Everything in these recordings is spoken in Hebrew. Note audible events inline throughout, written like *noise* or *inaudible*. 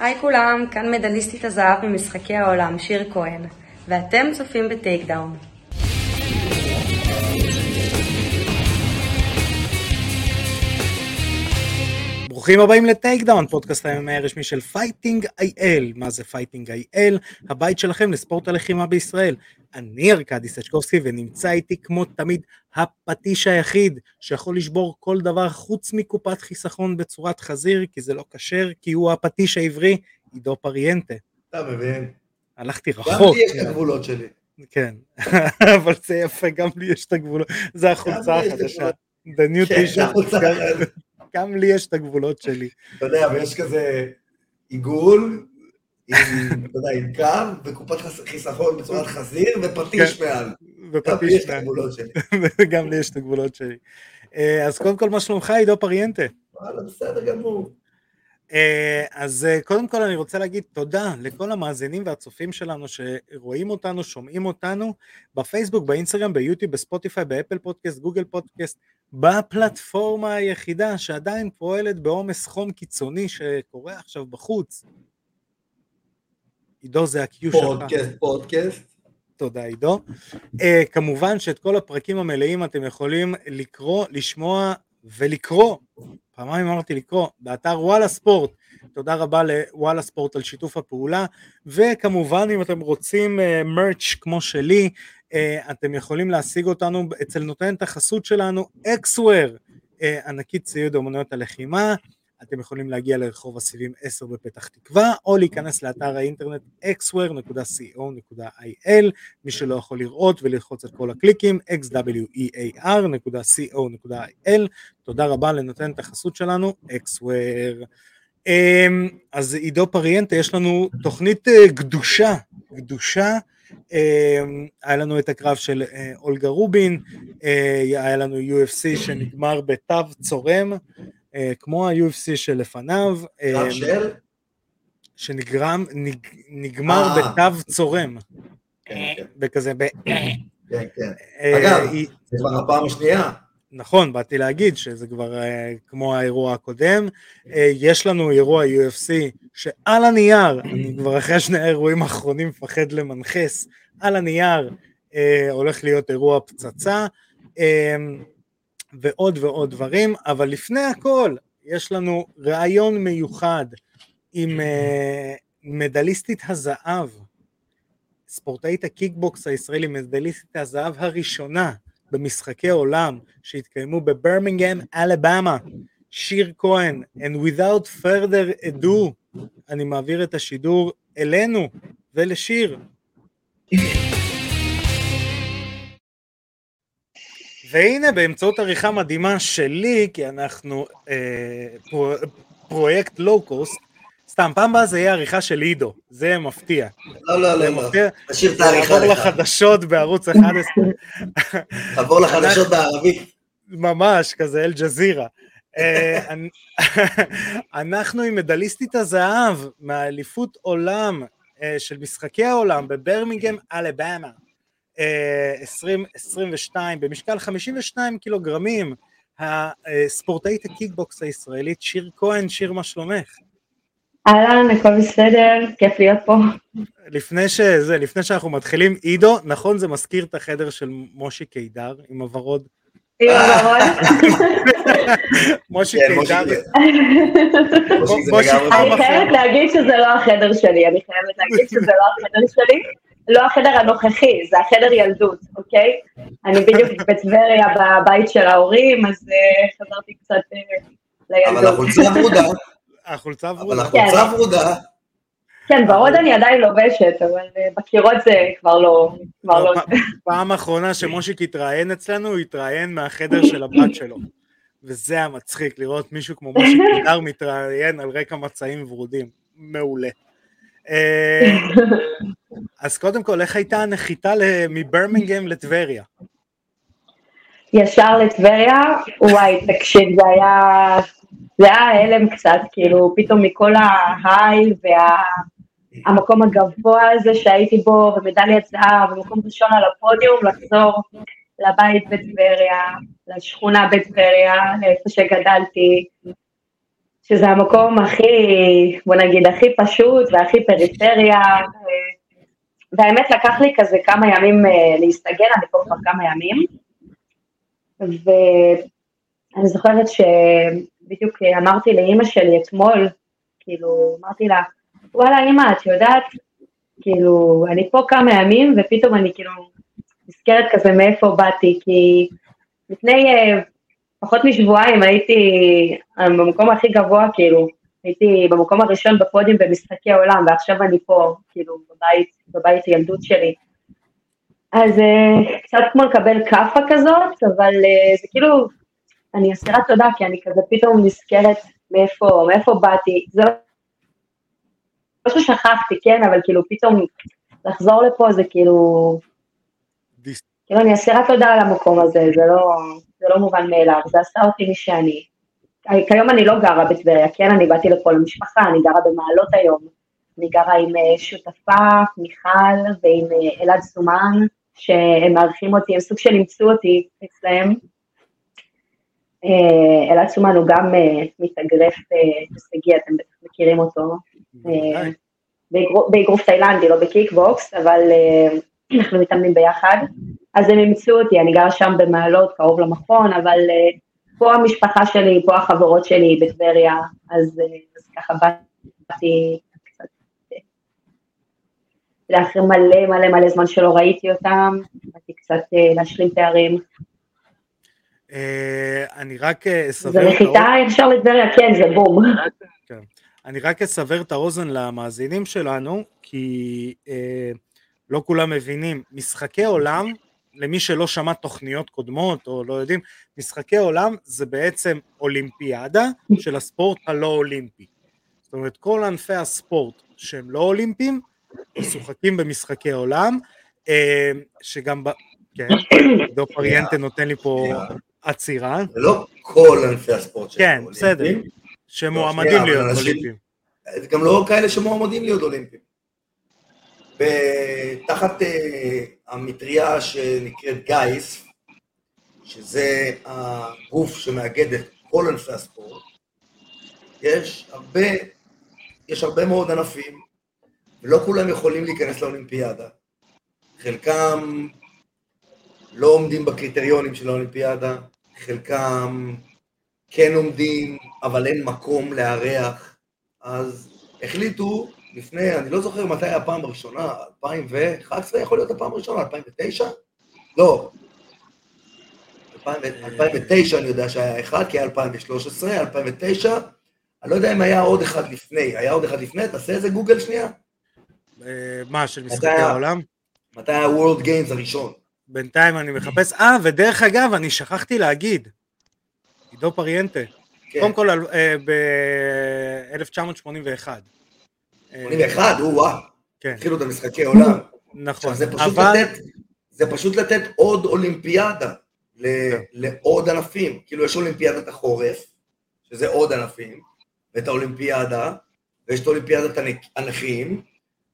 היי כולם, כאן מדליסטית הזהב ממשחקי העולם, שיר כהן, ואתם צופים ב Takedown. ברוכים הבאים ל Takedown, פודקאסט ה MMA הרשמי של Fighting IL. מה זה Fighting IL? הבית שלכם לספורט הלחימה בישראל. אני ארכדי סצ'קובסקי ונמצא איתי כמו תמיד הפטיש היחיד שיכול לשבור כל דבר חוץ מקופת חיסכון בצורת חזיר, כי זה לא כשר, כי הוא הפטיש העברי, עידו פריאנטה. אתה מבין? הלכתי גם רחוק. לי יש את הגבולות שלי. כן, *laughs* אבל זה יפה, גם לי יש את הגבולות, זה החולצה גם החדשה. The new כן, t-shirt, גם- לי יש את הגבולות שלי. אתה יודע, ויש כזה עיגול, עם, אתה יודע, עם קו, וקופת חיסכון בצורת חזיר, ופטיש כן. מעל. ופטיש מעל. *laughs* גם לי יש את הגבולות שלי. אה, אז קודם כל, מה שלומך, עידו פריאנטה? וואלה, בסדר גמור. אה, אז אה, קודם כל אני רוצה להגיד תודה לכל המאזינים והצופים שלנו שרואים אותנו, שומעים אותנו בפייסבוק, באינסטגרם, ביוטיוב, בספוטיפיי, באפל פודקאסט, גוגל פודקאסט, בפלטפורמה היחידה שעדיין פועלת בעומס חום קיצוני שקורה עכשיו בחוץ. עידו זה ה cue שלך. פודקאסט, פודקאסט. תודה עידו. אה, כמובן שאת כל הפרקים המלאים אתם יכולים לקרוא, לשמוע ולקרוא, פעמיים אמרתי לקרוא, באתר וואלה ספורט. תודה רבה לוואלה ספורט על שיתוף הפעולה, וכמובן אם אתם רוצים מרץ' כמו שלי, uh, אתם יכולים להשיג אותנו אצל נותנת החסות שלנו, אקסוור, uh, ענקית ציוד אמנויות הלחימה. אתם יכולים להגיע לרחוב הסיבים 10 בפתח תקווה, או להיכנס לאתר האינטרנט xware.co.il, מי שלא יכול לראות וללחוץ את כל הקליקים, xwear.co.il, תודה רבה לנותן את החסות שלנו, xware. אמ, אז עידו פריאנטה, יש לנו תוכנית אה, גדושה, גדושה, היה לנו את הקרב של אה, אולגה רובין, אה, היה לנו UFC שנגמר בתו צורם, אה, כמו ה-UFC שלפניו, קרב של? שנגרם, נג, נגמר אה. בתו צורם, כן, כן, בכזה, ב... כן, כן. אגב, זה כבר הפעם השנייה. נכון, באתי להגיד שזה כבר אה, כמו האירוע הקודם, אה, יש לנו אירוע UFC שעל הנייר, אני כבר אחרי שני האירועים האחרונים מפחד למנחס, על הנייר אה, הולך להיות אירוע פצצה, אה, ועוד ועוד דברים, אבל לפני הכל, יש לנו ראיון מיוחד עם אה, מדליסטית הזהב, ספורטאית הקיקבוקס הישראלי, מדליסטית הזהב הראשונה במשחקי עולם שהתקיימו בברמינגהם, אלבמה, שיר כהן, and without further ado, אני מעביר את השידור אלינו ולשיר. והנה באמצעות עריכה מדהימה שלי, כי אנחנו אה, פרו, פרויקט לואו-קוסט, סתם, פעם הבאה זה יהיה עריכה של עידו, זה מפתיע. לא, לא, לא, לא. תשאיר את העריכה לך. לחדשות בערוץ 11, תעבור לחדשות בערבית. ממש, כזה אל-ג'זירה. אה, אנ- *laughs* אנחנו עם מדליסטית הזהב מהאליפות עולם אה, של משחקי העולם בברמינגהם, אלבמה, אה, 2022, במשקל 52 קילוגרמים, הספורטאית הקיקבוקס הישראלית, שיר כהן, שיר מה שלומך? אהלן, הכל בסדר, כיף להיות פה. לפני שזה, לפני שאנחנו מתחילים, עידו, נכון זה מזכיר את החדר של מושי קידר עם הוורוד? עם הוורוד. *laughs* מושי כן, *laughs* קידר, אני. חייבת להגיד שזה לא החדר שלי, אני חייבת להגיד שזה לא החדר שלי, לא החדר הנוכחי, זה החדר ילדות, אוקיי? אני בדיוק בטבריה בבית של ההורים, אז אה, חזרתי קצת אה, אבל לילדות. החולצה ורודה, החולצה אבל ורודה. החולצה ורודה. כן, ורוד אני עדיין לובשת, אבל אה, בקירות זה כבר לא... כבר לא... פ- פעם אחרונה שמושיק התראיין אצלנו, הוא התראיין מהחדר של הבת שלו. וזה המצחיק, לראות מישהו כמו מושיק קידר מתראיין על רקע מצעים ורודים. מעולה. אה, אז קודם כל, איך הייתה הנחיתה מברמינגהם לטבריה? ישר לטבריה, וואי, תקשיב, זה היה, זה היה הלם קצת, כאילו, פתאום מכל ההיי והמקום הגבוה הזה שהייתי בו, ומדליית זהב, ומקום ראשון על הפודיום, לחזור לבית בטבריה, לשכונה בטבריה, לאיפה שגדלתי, שזה המקום הכי, בוא נגיד, הכי פשוט והכי פריפריה. והאמת לקח לי כזה כמה ימים אה, להסתגל, אני פה כבר כמה ימים. ואני זוכרת שבדיוק אמרתי לאימא שלי אתמול, כאילו, אמרתי לה, וואלה אימא, את יודעת, כאילו, אני פה כמה ימים ופתאום אני כאילו נזכרת כזה מאיפה באתי, כי לפני אה, פחות משבועיים הייתי אה, במקום הכי גבוה, כאילו, הייתי במקום הראשון בפודיום במשחקי העולם, ועכשיו אני פה, כאילו, בבית, בבית הילדות שלי. אז uh, קצת כמו לקבל כאפה כזאת, אבל זה כאילו, אני אסירת תודה, כי אני כזה פתאום נזכרת מאיפה, מאיפה באתי. זה לא ששכחתי, כן, אבל כאילו פתאום לחזור לפה זה כאילו, כאילו אני אסירת תודה על המקום הזה, זה לא, זה לא מובן מאליו, זה עשה אותי מי שאני. כיום אני לא גרה בטבריה, כן, אני באתי לפה למשפחה, אני גרה במעלות היום. אני גרה עם אה, שותפה, מיכל, ועם אה, אלעד סומן, שהם מארחים אותי, הם סוג של אימצו אותי אצלהם. אה, אלעד סומן הוא גם מתאגרף הישגי, אתם בטח מכירים אותו. באגרוף תאילנדי, לא בקיקבוקס, אבל אנחנו מתאמנים ביחד. אז הם אימצו אותי, אני גרה שם במעלות, קרוב למכון, אבל פה המשפחה שלי, פה החברות שלי בטבריה, אז, אז ככה באתי לאחרי מלא מלא מלא זמן שלא ראיתי אותם, באתי קצת אה, להשלים פערים. אה, אני רק אה, אסבר. זה נחיתה אפשר לטבריה, כן, זה בום. כן. אני רק אסבר את האוזן למאזינים שלנו, כי אה, לא כולם מבינים, משחקי עולם, למי שלא שמע תוכניות קודמות או לא יודעים, משחקי עולם זה בעצם אולימפיאדה של הספורט הלא אולימפי. זאת אומרת, כל ענפי הספורט שהם לא אולימפיים, משוחקים במשחקי עולם, אה, שגם, ב... כן, דו פריאנטה נותן לי פה עצירה. זה לא כל ענפי הספורט כן, בסדר, שמועמדים להיות אולימפיים. זה גם לא כאלה שמועמדים להיות אולימפיים. תחת אה, המטריה שנקראת גיס, שזה הגוף שמאגד את כל ענפי הספורט, יש הרבה, יש הרבה מאוד ענפים ולא כולם יכולים להיכנס לאולימפיאדה. חלקם לא עומדים בקריטריונים של האולימפיאדה, חלקם כן עומדים, אבל אין מקום לארח. אז החליטו לפני, אני לא זוכר מתי הפעם הראשונה, 2011 יכול להיות הפעם הראשונה, 2009? לא. 2009 אני יודע שהיה אחד, כי היה 2013, 2009, אני לא יודע אם היה עוד אחד לפני, היה עוד אחד לפני, תעשה איזה גוגל שנייה. אה, מה, של משחקי העולם? מתי ה-World Games הראשון? בינתיים אני מחפש, אה, ודרך אגב, אני שכחתי להגיד, עידו פריאנטה, כן. קודם כל אה, ב-1981. 81, או וואו. כן. התחילו את המשחקי עולם. נכון, זה פשוט אבל... לתת, זה פשוט לתת עוד אולימפיאדה ל, כן. לעוד ענפים. כאילו יש אולימפיאדת החורף, שזה עוד ענפים, ואת האולימפיאדה, ויש את אולימפיאדת הנכים,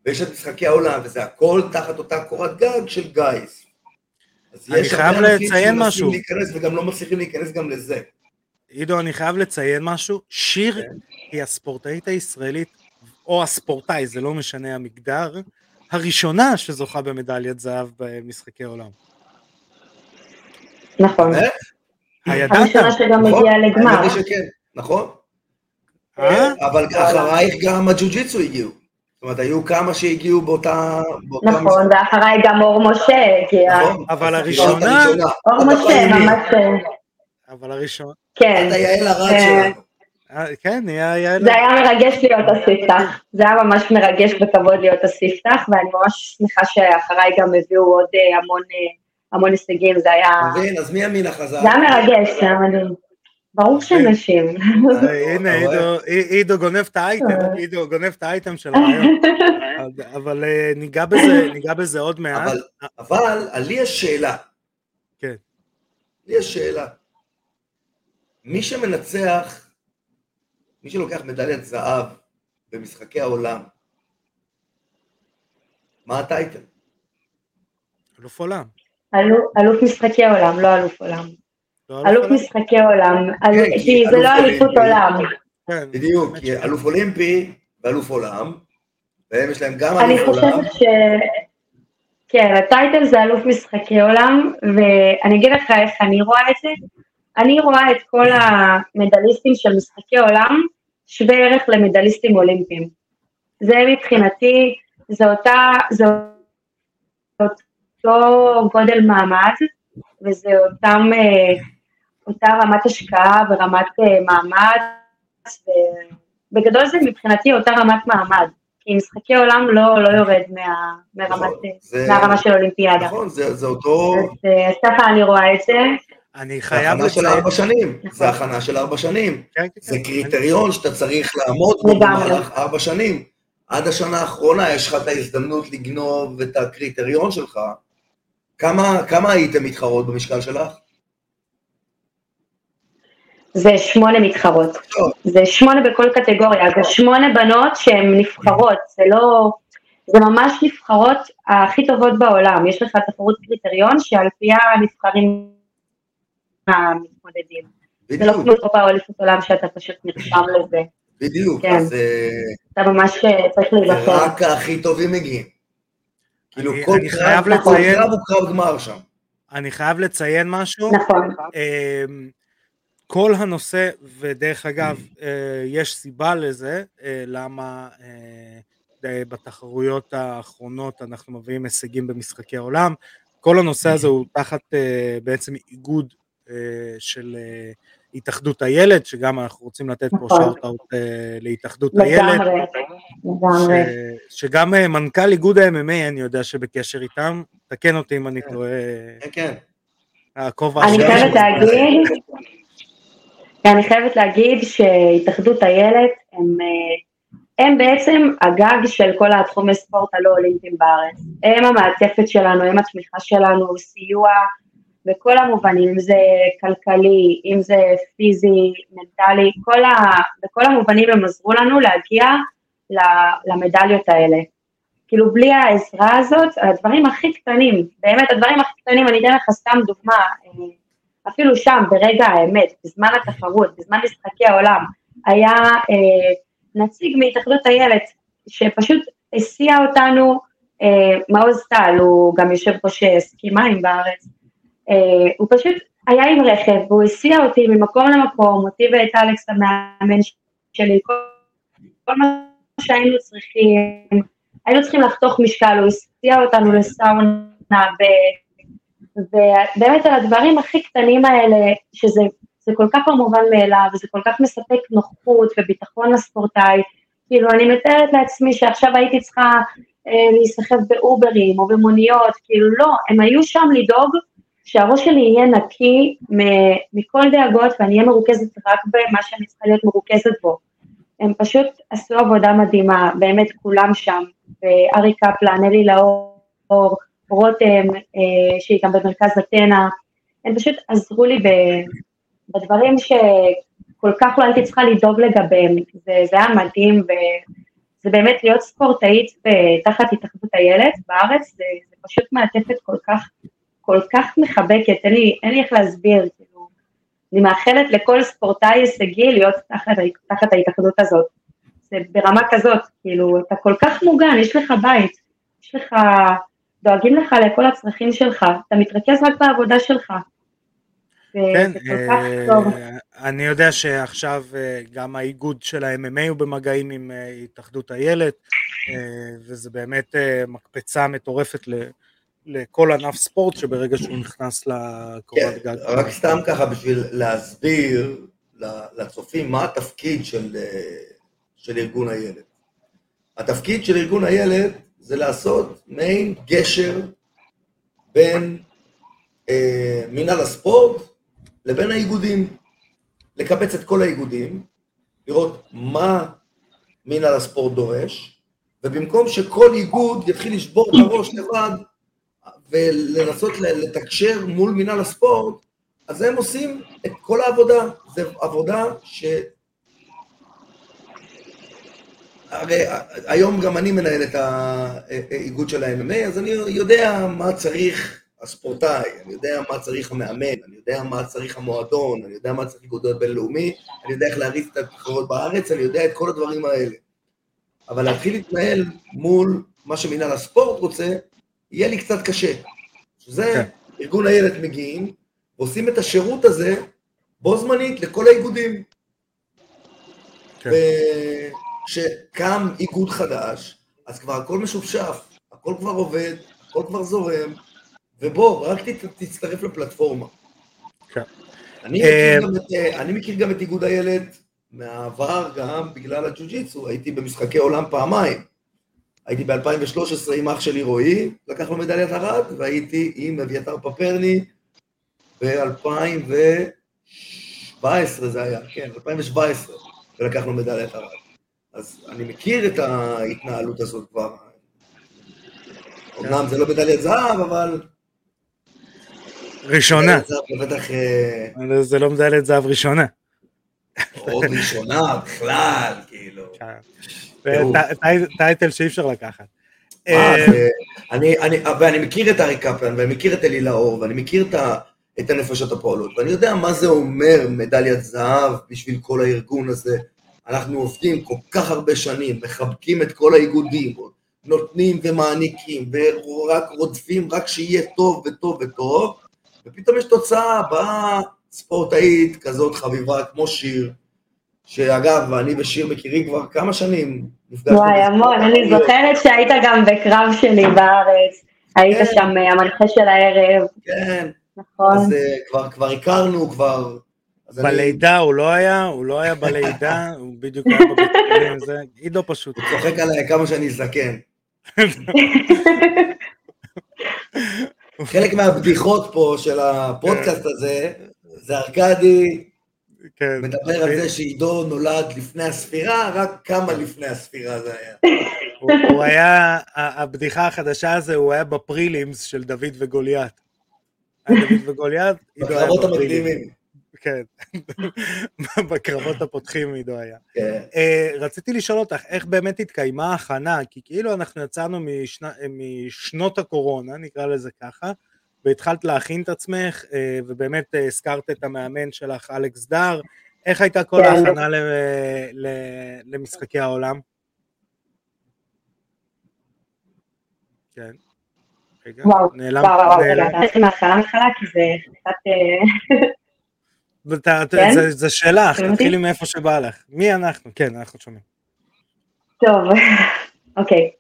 ויש את משחקי העולם, וזה הכל תחת אותה קורת גג של גיס. אני חייב לציין משהו. להיכנס וגם לא מצליחים להיכנס גם לזה. עידו, אני חייב לציין משהו. שיר כן. היא הספורטאית הישראלית, או הספורטאי, זה לא משנה המגדר, הראשונה שזוכה במדליית זהב במשחקי עולם. נכון. הידעת? הראשונה שגם נכון. הגיעה לגמר. נכון. אה? אבל אחרייך גם הג'ו-ג'יצו הגיעו. זאת אומרת, היו כמה שהגיעו באותה... נכון, ואחריי גם אור משה הגיע. נכון, אבל הראשונה... אור משה, ממש... אבל הראשונה... כן. אתה יעל ארד אה, שלנו. אה, כן, נהיה יעל... זה היה מרגש להיות הספתח. זה היה ממש מרגש וכבוד להיות הספתח, ואני ממש שמחה שאחריי גם הביאו עוד אה, המון... המון הישגים, זה היה... מבין, אז מי המין החזק? זה היה מרגש, זה היה מדהים. ברור שהן נשים. אה, הנה, עידו גונב את האייטם, אה. עידו גונב את האייטם של היום. *laughs* אבל אה, ניגע בזה עוד מעט. אבל לי יש שאלה. כן. לי יש שאלה. מי שמנצח, מי שלוקח מדליית זהב במשחקי העולם, מה הטייטל? אלוף עולם. אלוף משחקי העולם, לא אלוף עולם. לא אלוף משחקי עולם, כן, כי זה לא אליפות עולם. כן. בדיוק. אלוף אולימפי ואלוף עולם, והם יש להם גם אני אלוף עולם. חושבת ש... כן, הטייטל זה אלוף משחקי עולם, ואני אגיד לך איך אני רואה את זה. אני רואה את כל המדליסטים של משחקי עולם שווה ערך למדליסטים אולימפיים. זה מבחינתי, זה אותה, זה אותו גודל מעמד, וזה אותם, אה, אותה רמת השקעה ורמת אה, מעמד, ובגדול זה מבחינתי אותה רמת מעמד. כי משחקי עולם לא, לא יורד מה, מרמת, נכון, זה- מהרמה של אולימפיאדה. נכון, זה זה אותו... אז אה, ככה אני רואה את זה. אני זה חייב הכנה של ארבע שנים. נכון. זה הכנה של ארבע שנים. זה. קריטריון שאתה צריך לעמוד בו. במהלך ארבע שנים. עד השנה האחרונה יש לך את ההזדמנות לגנוב את הקריטריון שלך. כמה, כמה הייתם מתחרות במשקל שלך? זה שמונה מתחרות. זה שמונה בכל קטגוריה, זה שמונה בנות שהן נבחרות, זה לא... זה ממש נבחרות הכי טובות בעולם. יש לך תחרות קריטריון שעל פיה נבחרים המתמודדים. זה לא בדיוק, כמו אירופה או אליפות עולם שאתה פשוט נרשם לזה. בדיוק. כן. אז אה, אתה ממש אה, צריך להיבחר. רק הכי טובים מגיעים. כאילו אני- כל אני קרב, חייב כל לציין- קרב הוא קרב גמר שם. אני חייב לציין משהו. נכון. כל הנושא, ודרך אגב, אה, יש סיבה לזה, אה, למה אה, בתחרויות האחרונות אנחנו מביאים הישגים במשחקי העולם. כל הנושא הזה הוא תחת בעצם איגוד של התאחדות אילת, שגם אנחנו רוצים לתת פה נכון. shout-out להתאחדות אילת. שגם מנכ"ל איגוד ה-MMA, אני יודע שבקשר איתם, תקן אותי אם אני כן. טועה, כן, כן. הכובע אני חייבת. להגיד, אני חייבת להגיד שהתאחדות אילת הם, אה, הם בעצם הגג של כל התחומי ספורט הלא אולימפיים בארץ. הם המעטפת שלנו, הם התמיכה שלנו, סיוע בכל המובנים, אם זה כלכלי, אם זה פיזי, מנטלי, כל ה, בכל המובנים הם עזרו לנו להגיע למדליות האלה. כאילו בלי העזרה הזאת, הדברים הכי קטנים, באמת הדברים הכי קטנים, אני אתן לך סתם דוגמה, אה, אפילו שם, ברגע האמת, בזמן התחרות, בזמן משחקי העולם, היה אה, נציג מהתאחדות הילד, שפשוט הסיע אותנו, אה, מעוז טל, הוא גם יושב ראש סקי מים בארץ, אה, הוא פשוט היה עם רכב, והוא הסיע אותי ממקום למקום, אותי ואת אלכס המאמן שלי, כל, כל מה שהיינו צריכים, היינו צריכים לחתוך משקל, הוא הסיע אותנו לסאונה, ו... ובאמת על הדברים הכי קטנים האלה, שזה זה כל כך לא מובן מאליו, וזה כל כך מספק נוחות וביטחון לספורטאי, כאילו אני מתארת לעצמי שעכשיו הייתי צריכה אה, להיסחב באוברים או במוניות, כאילו לא, הם היו שם לדאוג שהראש שלי יהיה נקי מכל דאגות ואני אהיה מרוכזת רק במה שאני צריכה להיות מרוכזת בו. הם פשוט עשו עבודה מדהימה, באמת כולם שם, וארי קפלן, אלי לאור, רותם, אה, שהיא גם במרכז אתנה, הם פשוט עזרו לי ב- בדברים שכל כך לא הייתי צריכה לדאוג לגביהם, זה, זה היה מדהים, וזה באמת להיות ספורטאית תחת התאחדות הילד בארץ, זה, זה פשוט מעטפת כל כך, כל כך מחבקת, אין לי, אין לי איך להסביר, כאילו, אני מאחלת לכל ספורטאי הישגי להיות תחת, תחת ההתאחדות הזאת. זה ברמה כזאת, כאילו, אתה כל כך מוגן, יש לך בית, יש לך, דואגים לך לכל הצרכים שלך, אתה מתרכז רק בעבודה שלך. כן, אה. אני יודע שעכשיו אה, גם האיגוד של ה-MMA הוא במגעים עם אה, התאחדות אה, וזה באמת אה, מקפצה מטורפת ל- לכל ענף ספורט שברגע שהוא נכנס לקורת כן, גג. רק סתם ככה בשביל להסביר לצופים מה התפקיד של, של ארגון הילד. התפקיד של ארגון הילד זה לעשות מעין גשר בין אה, מינהל הספורט לבין האיגודים. לקבץ את כל האיגודים, לראות מה מינהל הספורט דורש, ובמקום שכל איגוד יתחיל לשבור את הראש לבד ולנסות לתקשר מול מינהל הספורט, אז הם עושים את כל העבודה. זו עבודה ש... הרי היום גם אני מנהל את האיגוד של ה-MMA, אז אני יודע מה צריך הספורטאי, אני יודע מה צריך המאמן, אני יודע מה צריך המועדון, אני יודע מה צריך איגוד בינלאומי, אני יודע איך להריץ את התחרות בארץ, אני יודע את כל הדברים האלה. אבל להתחיל להתנהל מול מה שמינהל הספורט רוצה, יהיה לי קצת קשה. שזה, כן. ארגון הילד מגיעים, ועושים את השירות הזה בו זמנית לכל האיגודים. כן. וכשקם איגוד חדש, אז כבר הכל משופשף, הכל כבר עובד, הכל כבר זורם, ובוא, רק תצטרף לפלטפורמה. כן. אני מכיר, אה, גם את, אני מכיר גם את איגוד הילד מהעבר, גם בגלל הג'ו-ג'יצו, הייתי במשחקי עולם פעמיים. הייתי ב-2013 עם אח שלי רועי, לקח לו מדליית ארד, והייתי עם אביתר פפרני ב-2017 זה היה, כן, 2017, ולקח לו מדליית ארד. אז אני מכיר את ההתנהלות הזאת כבר. אמנם זה לא מדליית זהב, אבל... ראשונה. בטח... אה, זה לא מדליית זהב ראשונה. עוד ראשונה בכלל, כאילו. כן. טייטל שאי אפשר לקחת. אה, ואני מכיר את ארי קפלן, ואני מכיר את אלי לאור, ואני מכיר את הנפשות הפועלות, ואני יודע מה זה אומר מדליית זהב בשביל כל הארגון הזה. אנחנו עובדים כל כך הרבה שנים, מחבקים את כל האיגודים, נותנים ומעניקים, ורק רודפים רק שיהיה טוב וטוב וטוב, ופתאום יש תוצאה, באה ספורטאית כזאת חביבה כמו שיר, שאגב, אני ושיר מכירים כבר כמה שנים. וואי, המון, אני זוכרת שהיית גם בקרב שלי בארץ, היית כן. שם אה, המנחה של הערב. כן. נכון. אז uh, כבר, כבר הכרנו, כבר... בלידה. הוא לא היה, הוא לא היה בלידה, *laughs* הוא בדיוק היה בבית הזה, עידו פשוט. הוא צוחק עליי כמה שאני זקן. *laughs* חלק מהבדיחות פה של הפודקאסט הזה, זה ארכדי כן. מדבר על זה שעידו נולד לפני הספירה, רק כמה לפני הספירה זה היה. הוא, הוא היה, הבדיחה החדשה הזה, הוא היה בפרילימס של דוד וגוליית. היה דוד וגוליית, עידו היה המקדימים. כן, *laughs* בקרבות הפותחים עידו היה. כן. Uh, רציתי לשאול אותך, איך באמת התקיימה ההכנה? כי כאילו אנחנו יצאנו משנה, משנות הקורונה, נקרא לזה ככה, והתחלת להכין את עצמך, אה, ובאמת אה, הזכרת את המאמן שלך, אלכס דאר, איך הייתה כל כן. ההכנה למשחקי העולם? כן. רגע, וואו, נעלם. וואו, וואו, רגע, תעשי מההתחלה מההתחלה, כי זה קצת... *laughs* כן? זה שלך, תתחילי מאיפה שבא לך. מי אנחנו? כן, אנחנו שומעים. טוב, *laughs* אוקיי.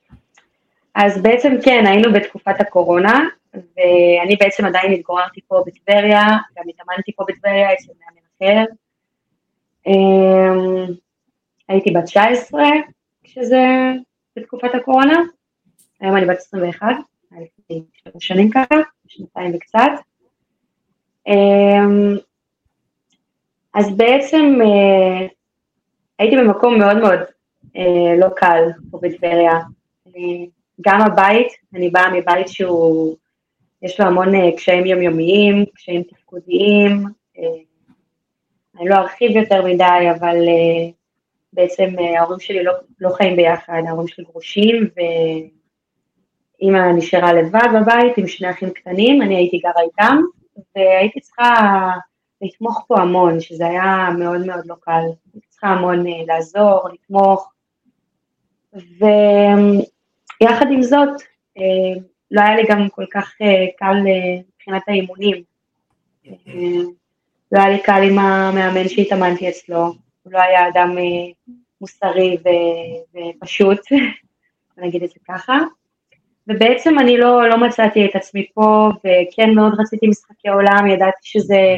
אז בעצם כן, היינו בתקופת הקורונה, ואני בעצם עדיין התגוררתי פה בטבריה, גם התאמנתי פה בטבריה אצל מאמן אחר. אמ, הייתי בת 19 כשזה בתקופת הקורונה, היום אני בת 21, הייתי שלוש שנים ככה, שנתיים וקצת. אז בעצם אה, הייתי במקום מאוד מאוד אה, לא קל פה בטבריה. גם הבית, אני באה מבית שהוא יש לו המון אה, קשיים יומיומיים, קשיים תפקודיים, אה, אני לא ארחיב יותר מדי, אבל אה, בעצם ההורים שלי לא, לא חיים ביחד, ההורים שלי גרושים, ואימא נשארה לבד בבית עם שני אחים קטנים, אני הייתי גרה איתם, והייתי צריכה לתמוך פה המון, שזה היה מאוד מאוד לא קל, הייתי צריכה המון לעזור, לתמוך, ויחד עם זאת, לא היה לי גם כל כך אה, קל אה, מבחינת האימונים. אה, לא היה לי קל עם המאמן שהתאמנתי אצלו, הוא לא היה אדם מוסרי ופשוט, *laughs* נגיד את זה ככה. ובעצם אני לא, לא מצאתי את עצמי פה, וכן מאוד רציתי משחקי עולם, ידעתי שזה,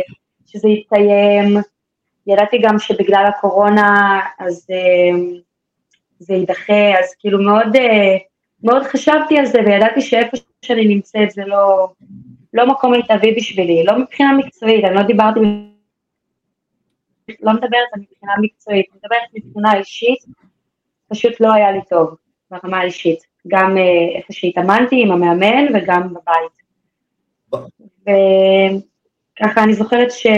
שזה יתקיים, ידעתי גם שבגלל הקורונה אז זה יידחה, אז כאילו מאוד, מאוד חשבתי על זה וידעתי שאיפה שאני נמצאת זה לא, לא מקום מיטבי בשבילי, לא מבחינה מקצועית, אני לא דיברתי, לא מדברת על מבחינה מקצועית, אני מדברת מבחינה אישית, פשוט לא היה לי טוב ברמה האישית, גם uh, איפה שהתאמנתי עם המאמן וגם בבית. וככה אני זוכרת שתקופת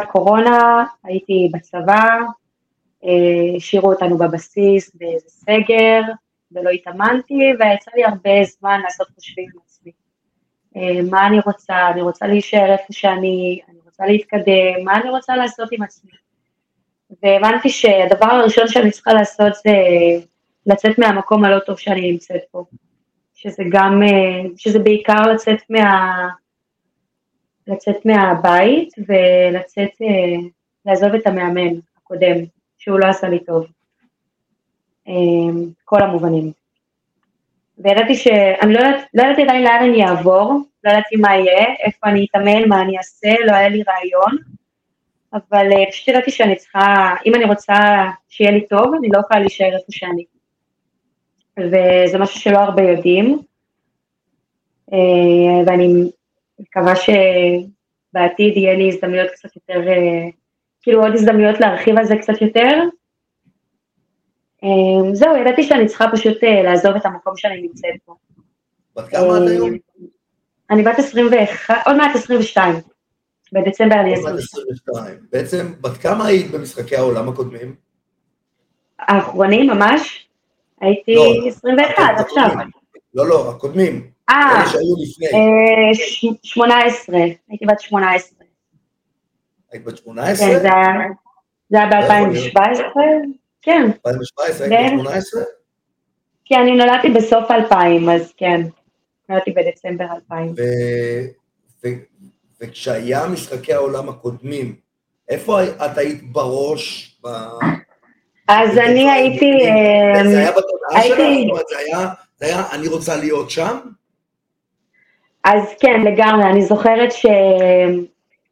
אה, קורונה הייתי בצבא, השאירו אותנו בבסיס באיזה סגר, ולא התאמנתי, ויצא לי הרבה זמן לעשות חושבים עם עצמי. אה, מה אני רוצה, אני רוצה להישאר איפה שאני, אני רוצה להתקדם, מה אני רוצה לעשות עם עצמי. והבנתי שהדבר הראשון שאני צריכה לעשות זה לצאת מהמקום הלא טוב שאני נמצאת פה. שזה גם, אה, שזה בעיקר לצאת מה... לצאת מהבית ולצאת, אה, לעזוב את המאמן הקודם, שהוא לא עשה לי טוב. כל המובנים. וידעתי ש... אני לא יודעת, לא ידעתי עדיין לאן אני אעבור, לא ידעתי מה יהיה, איפה אני אתאמן, מה אני אעשה, לא היה לי רעיון, אבל פשוט ידעתי שאני צריכה, אם אני רוצה שיהיה לי טוב, אני לא יכולה להישאר איפה שאני. וזה משהו שלא הרבה יודעים, uh, ואני מקווה שבעתיד יהיה לי הזדמנויות קצת יותר, uh, כאילו עוד הזדמנויות להרחיב על זה קצת יותר, אמ, זהו, ידעתי שאני צריכה פשוט אה, לעזוב את המקום שאני נמצאת בו. בת כמה את היום? אני בת 21, עוד מעט 22. בדצמבר אני 22. בעצם, בת כמה היית במשחקי העולם הקודמים? האחרונים ממש? הייתי 21 לא, עכשיו. לא, לא, הקודמים. אה, אלה שהיו לפני. 18, אה, הייתי בת 18. היית בת 18? כן, זה היה ב-2017. כן. 2017, היית בת 18? כן, אני נולדתי בסוף 2000, אז כן. נולדתי בדצמבר 2000. וכשהיה משחקי העולם הקודמים, איפה את היית בראש? אז אני הייתי... זה היה בתודעה שלך? זאת אומרת, זה היה, אני רוצה להיות שם? אז כן, לגמרי, אני זוכרת ש...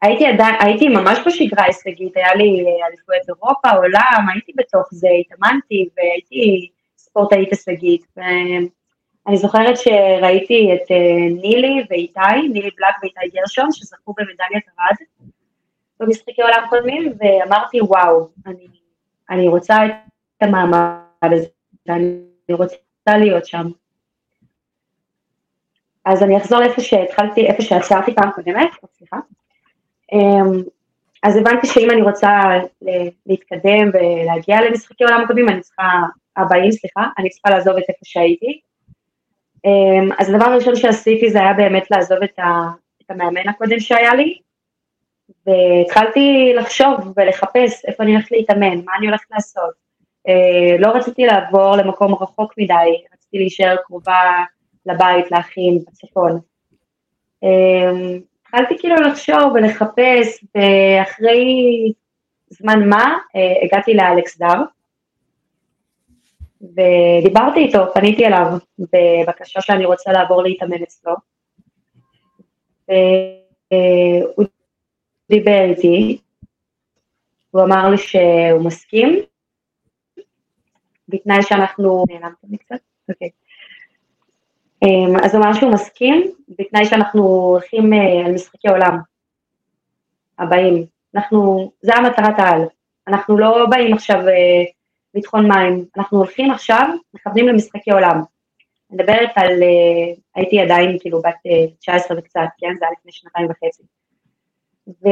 הייתי, עדיין, הייתי ממש בשגרה הישגית, היה לי אליפויות אירופה, עולם, הייתי בתוך זה, התאמנתי והייתי ספורטאית הישגית. ואני זוכרת שראיתי את אה, נילי ואיתי, נילי בלק ואיתי גרשון, שזכו במדליית ארד במשחקי עולם קודמים, ואמרתי, וואו, אני, אני רוצה את המעמד הזה, ואני רוצה להיות שם. אז אני אחזור לאיפה שהתחלתי, איפה שעצרתי פעם קודמת, סליחה. אמ, אז הבנתי שאם אני רוצה להתקדם ולהגיע למשחקי עולם הקודמים, אני צריכה, הבאים, סליחה, אני צריכה לעזוב את איפה שהייתי. אמ, אז הדבר הראשון שעשיתי זה היה באמת לעזוב את, ה, את המאמן הקודם שהיה לי, והתחלתי לחשוב ולחפש איפה אני הולכת להתאמן, מה אני הולכת לעשות. אה, לא רציתי לעבור למקום רחוק מדי, רציתי להישאר קרובה לבית, לאחים, בצפון. אמ, התחלתי כאילו לחשוב ולחפש, ואחרי זמן מה אה, הגעתי לאלכס דר, ודיברתי איתו, פניתי אליו בבקשה שאני רוצה לעבור להתאמן אצלו. והוא דיבר איתי, הוא אמר לי שהוא מסכים, בתנאי שאנחנו... נעלמתם לי קצת? אוקיי. אמ, אז הוא אמר שהוא מסכים, בתנאי שאנחנו הולכים אה, על משחקי עולם הבאים. אנחנו, זה המטרת העל. אנחנו לא באים עכשיו אה, לטחון מים, אנחנו הולכים עכשיו, מכוונים למשחקי עולם. אני מדברת על, אה, הייתי עדיין כאילו בת 19 וקצת, כן? זה היה לפני שנתיים וחצי. ו,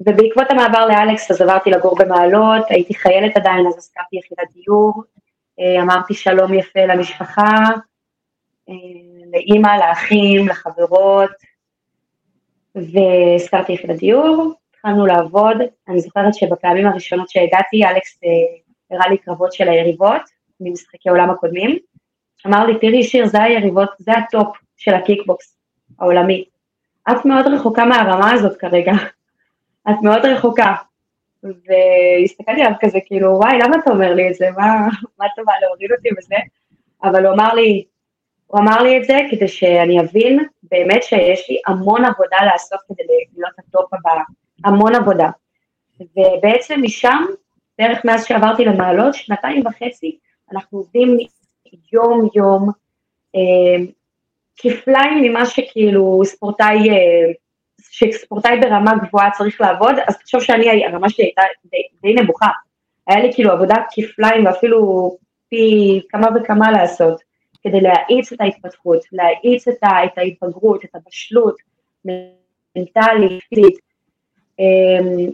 ובעקבות המעבר לאלכס אז עברתי לגור במעלות, הייתי חיילת עדיין, אז הזכרתי יחידת דיור, אמרתי שלום יפה למשפחה, לאימא, לאחים, לחברות, והזכרתי יחידת דיור, התחלנו לעבוד, אני זוכרת שבפעמים הראשונות שהגעתי, אלכס אה, הראה לי קרבות של היריבות ממשחקי עולם הקודמים, אמר לי, תראי שיר, זה היריבות, זה הטופ של הקיקבוקס העולמי. את מאוד רחוקה מהרמה הזאת כרגע, את מאוד רחוקה. והסתכלתי עליו כזה, כאילו, וואי, למה אתה אומר לי את זה? מה, מה אתה בא להוריד אותי וזה? אבל הוא אמר לי, הוא אמר לי את זה כדי שאני אבין באמת שיש לי המון עבודה לעשות כדי להיות הטופ הבא, המון עבודה. ובעצם משם, בערך מאז שעברתי למעלות, שנתיים וחצי, אנחנו עובדים יום-יום, אה, כפליים ממה שכאילו ספורטאי, אה, שספורטאי ברמה גבוהה צריך לעבוד, אז תחשוב שאני, הרמה שלי הייתה די, די נמוכה. היה לי כאילו עבודה כפליים ואפילו פי כמה וכמה לעשות. כדי להאיץ את ההתפתחות, להאיץ את, ה, את ההתבגרות, את הבשלות, מנטלית, פיזית. אמ,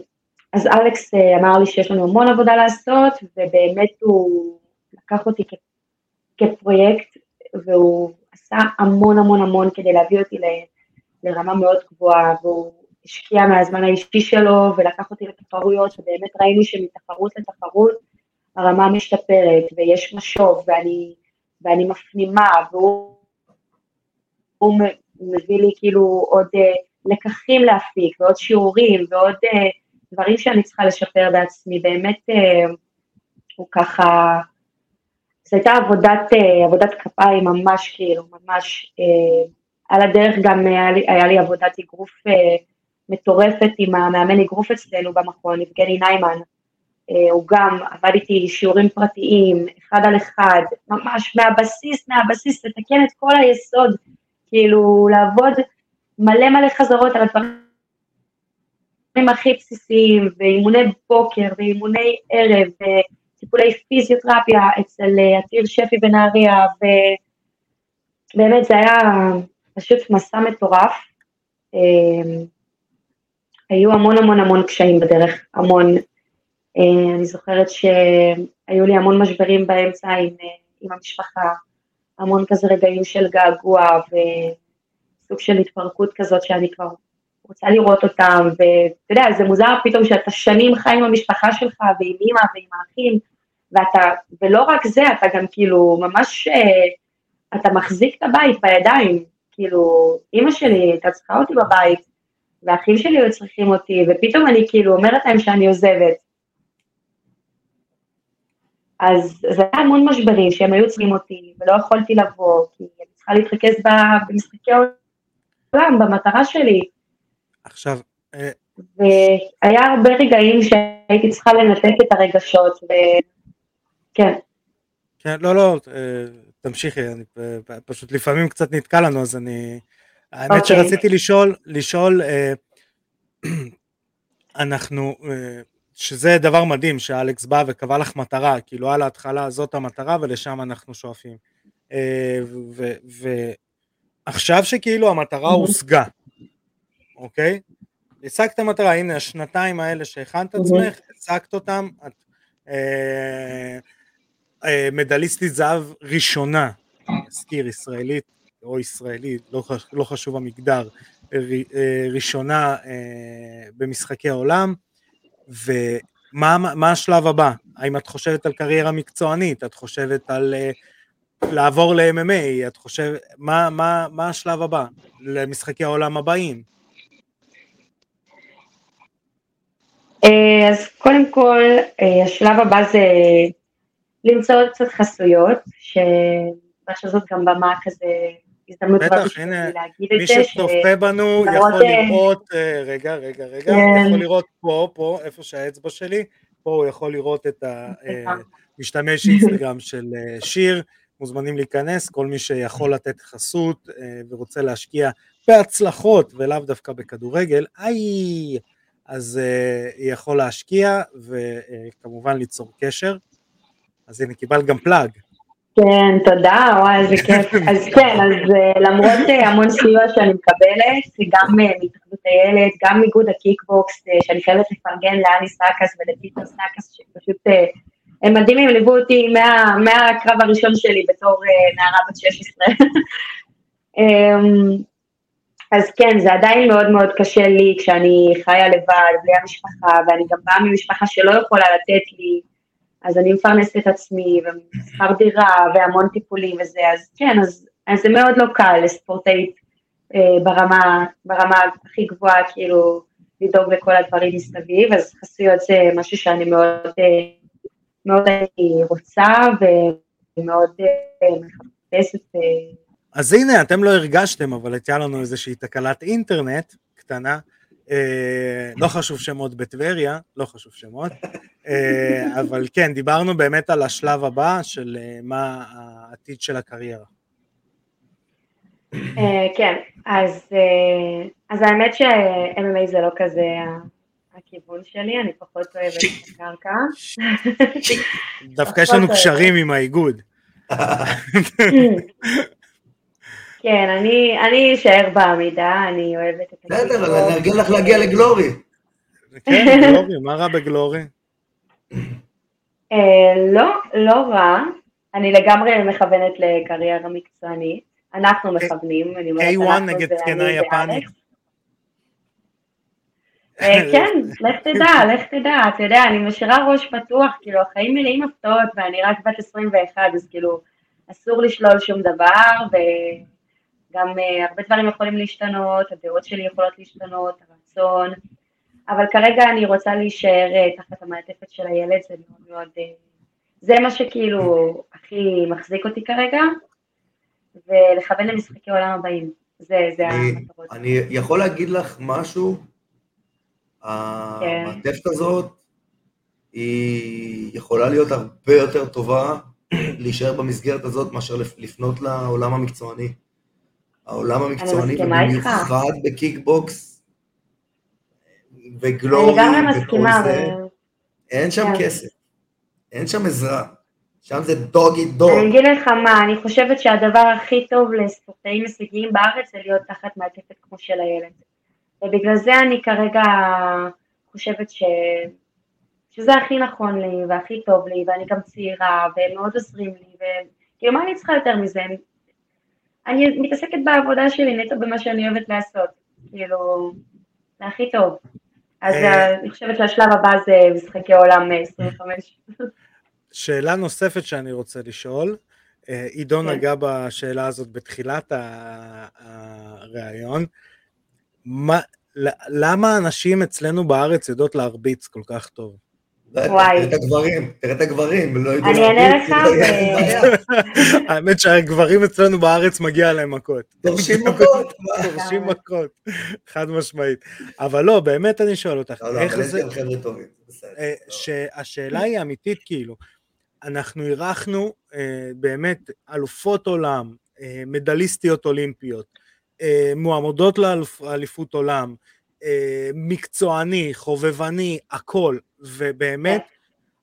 אז אלכס אה, אמר לי שיש לנו המון עבודה לעשות, ובאמת הוא לקח אותי כפרויקט, והוא עשה המון המון המון כדי להביא אותי לרמה מאוד גבוהה, והוא השקיע מהזמן האישי שלו ולקח אותי לתחרויות, ובאמת ראינו שמתחרות לתחרות הרמה משתפרת, ויש משוב, ואני, ואני מפנימה, והוא הוא מביא לי כאילו עוד uh, לקחים להפיק, ועוד שיעורים, ועוד uh, דברים שאני צריכה לשפר בעצמי, באמת uh, הוא ככה, זו הייתה עבודת, uh, עבודת כפיים ממש כאילו, ממש, uh, על הדרך גם היה לי, היה לי עבודת אגרוף uh, מטורפת עם המאמן אגרוף אצלנו במכון, יבגני ניימן, הוא גם עבד איתי שיעורים פרטיים, אחד על אחד, ממש מהבסיס, מהבסיס, לתקן את כל היסוד, כאילו לעבוד מלא מלא חזרות על הדברים הכי בסיסיים, ואימוני בוקר, ואימוני ערב, וטיפולי פיזיותרפיה אצל עתיר שפי בנהריה, ובאמת זה היה פשוט מסע מטורף. אמ, היו המון המון המון קשיים בדרך, המון. אה, אני זוכרת שהיו לי המון משברים באמצע עם, אה, עם המשפחה, המון כזה רגעים של געגוע וסוג של התפרקות כזאת שאני כבר רוצה לראות אותם, ואתה יודע, זה מוזר פתאום שאתה שנים חי עם המשפחה שלך ועם אימא ועם האחים, ואתה, ולא רק זה, אתה גם כאילו ממש, אה, אתה מחזיק את הבית בידיים, כאילו, אימא שלי הייתה צריכה אותי בבית, והאחים שלי היו צריכים אותי, ופתאום אני כאילו אומרת להם שאני עוזבת. אז זה היה המון משברים שהם היו צריכים אותי, ולא יכולתי לבוא, כי אני צריכה להתרכז במשחקי העולם, במטרה שלי. עכשיו... אה, והיה הרבה רגעים שהייתי צריכה לנתק את הרגשות, וכן. כן, לא, לא, אה, תמשיכי, אני פשוט לפעמים קצת נתקע לנו, אז אני... האמת okay. אוקיי. שרציתי לשאול, לשאול, אה, *clears throat* אנחנו, שזה דבר מדהים שאלכס בא וקבע לך מטרה, כאילו על ההתחלה זאת המטרה ולשם אנחנו שואפים. אה, ועכשיו שכאילו המטרה הושגה, אוקיי? השגת מטרה, הנה השנתיים האלה שהכנת עצמך, השגת אותם, את אה, אה, מדליסטית זהב ראשונה, אזכיר ישראלית או ישראלית, לא, לא חשוב המגדר, ראשונה במשחקי העולם, ומה השלב הבא? האם את חושבת על קריירה מקצוענית? את חושבת על uh, לעבור ל-MMA? את חושבת, מה, מה, מה השלב הבא למשחקי העולם הבאים? אה, אז קודם כל, אה, השלב הבא זה למצוא עוד קצת חסויות, שבשביל זאת גם במה כזה הזדמנות בשבילי להגיד את זה. מי שצופה בנו יכול לראות, אה, רגע, רגע, רגע, כן. יכול לראות פה, פה, איפה שהאצבע שלי, פה הוא יכול לראות את המשתמש אה, אינסטגרם של אה, שיר, מוזמנים להיכנס, כל מי שיכול לתת חסות ורוצה להשקיע בהצלחות ולאו דווקא בכדורגל, איי, אז יכול להשקיע וכמובן ליצור קשר. אז הנה קיבלת גם plug. כן, תודה, וואי, איזה *laughs* כיף. אז כן, אז אה, למרות אה, המון סיוע שאני מקבלת, גם מהתאחדות אילת, גם מאיגוד הקיקבוקס, שאני חייבת לפרגן לאני סאקס ולפיטר סאקס, שפשוט הם מדהימים, ליוו אותי מה, מהקרב הראשון שלי בתור נערה בת 16. *laughs* אז כן, זה עדיין מאוד מאוד קשה לי כשאני חיה לבד, בלי המשפחה, ואני גם באה ממשפחה שלא יכולה לתת לי אז אני מפרנסת את עצמי, ושכר דירה, והמון טיפולים וזה, אז כן, אז, אז זה מאוד לא קל לספורטאית אה, ברמה, ברמה הכי גבוהה, כאילו, לדאוג לכל הדברים מסביב, אז חסויות זה משהו שאני מאוד, אה, מאוד רוצה, ומאוד אה, מחפשת. אה. אז הנה, אתם לא הרגשתם, אבל הייתה לנו איזושהי תקלת אינטרנט קטנה, אה, לא חשוב שמות בטבריה, לא חשוב שמות, אה, אבל כן, דיברנו באמת על השלב הבא של אה, מה העתיד של הקריירה. כן, אז, אז האמת ש-MMA זה לא כזה הכיוון שלי, אני פחות אוהבת את הקרקע. דווקא יש לנו קשרים עם האיגוד. *laughs* *laughs* כן, אני אשאר בעמידה, אני אוהבת את זה. בסדר, אבל אני ארגיל לך להגיע לגלורי. כן, גלורי, מה רע בגלורי? אה, לא, לא רע. אני לגמרי מכוונת לקריירה מקצוענית. אנחנו מכוונים, אני אומרת, A1 אנחנו נגד זה זקנה אני יפנית. ואלכס. אה, כן, לך תדע, *laughs* לך תדע, אתה יודע, אני משאירה ראש פתוח, כאילו, החיים מלאים הפתעות, ואני רק בת 21, אז כאילו, אסור לשלול שום דבר, וגם אה, הרבה דברים יכולים להשתנות, הדעות שלי יכולות להשתנות, הרצון, אבל כרגע אני רוצה להישאר אה, תחת המעטפת של הילד, זה מאוד מאוד, אה, זה מה שכאילו הכי מחזיק אותי כרגע, ולכוון למשחקי עולם הבאים, זה, זה אני- המטרות. אני יכול להגיד לך משהו? כן. המעטפת הזאת היא יכולה להיות הרבה יותר טובה להישאר במסגרת הזאת מאשר לפ- לפנות לעולם המקצועני. העולם המקצועני. ובמיוחד בקיקבוקס וגלורי וכל זה, אין שם כן. כסף, אין שם עזרה, שם זה דוגי דוג. אני אגיד לך מה, אני חושבת שהדבר הכי טוב לספורטאים הישגיים בארץ זה להיות תחת מעטפת כמו של הילד. ובגלל זה אני כרגע חושבת ש... שזה הכי נכון לי והכי טוב לי, ואני גם צעירה, והם מאוד עוזרים לי, וכאילו מה אני צריכה יותר מזה? אני, מתעסקת בעבודה שלי נטו במה שאני אוהבת לעשות, כאילו, זה הכי טוב. אז אה, אני חושבת שהשלב הבא זה משחקי עולם אה, 25. שאלה נוספת שאני רוצה לשאול, אה, עידו כן. נגע בשאלה הזאת בתחילת הראיון, מה, למה הנשים אצלנו בארץ יודעות להרביץ כל כך טוב? וואי. תראה את הגברים, תראה את הגברים, לא ידעו אני אענה לך, ו- בעיה. האמת שהגברים אצלנו בארץ מגיע להם מכות. דורשים *laughs* מכות. דורשים מכות, חד משמעית. אבל לא, באמת אני שואל אותך, לא, לא, איך אבל יש זה, גם חבר'ה טובים, בסדר. אה, לא. שהשאלה היא אמיתית כאילו, אנחנו אירחנו אה, באמת אלופות עולם, אה, מדליסטיות אולימפיות, אה, מועמדות לאליפות עולם, אה, מקצועני, חובבני, הכל, ובאמת,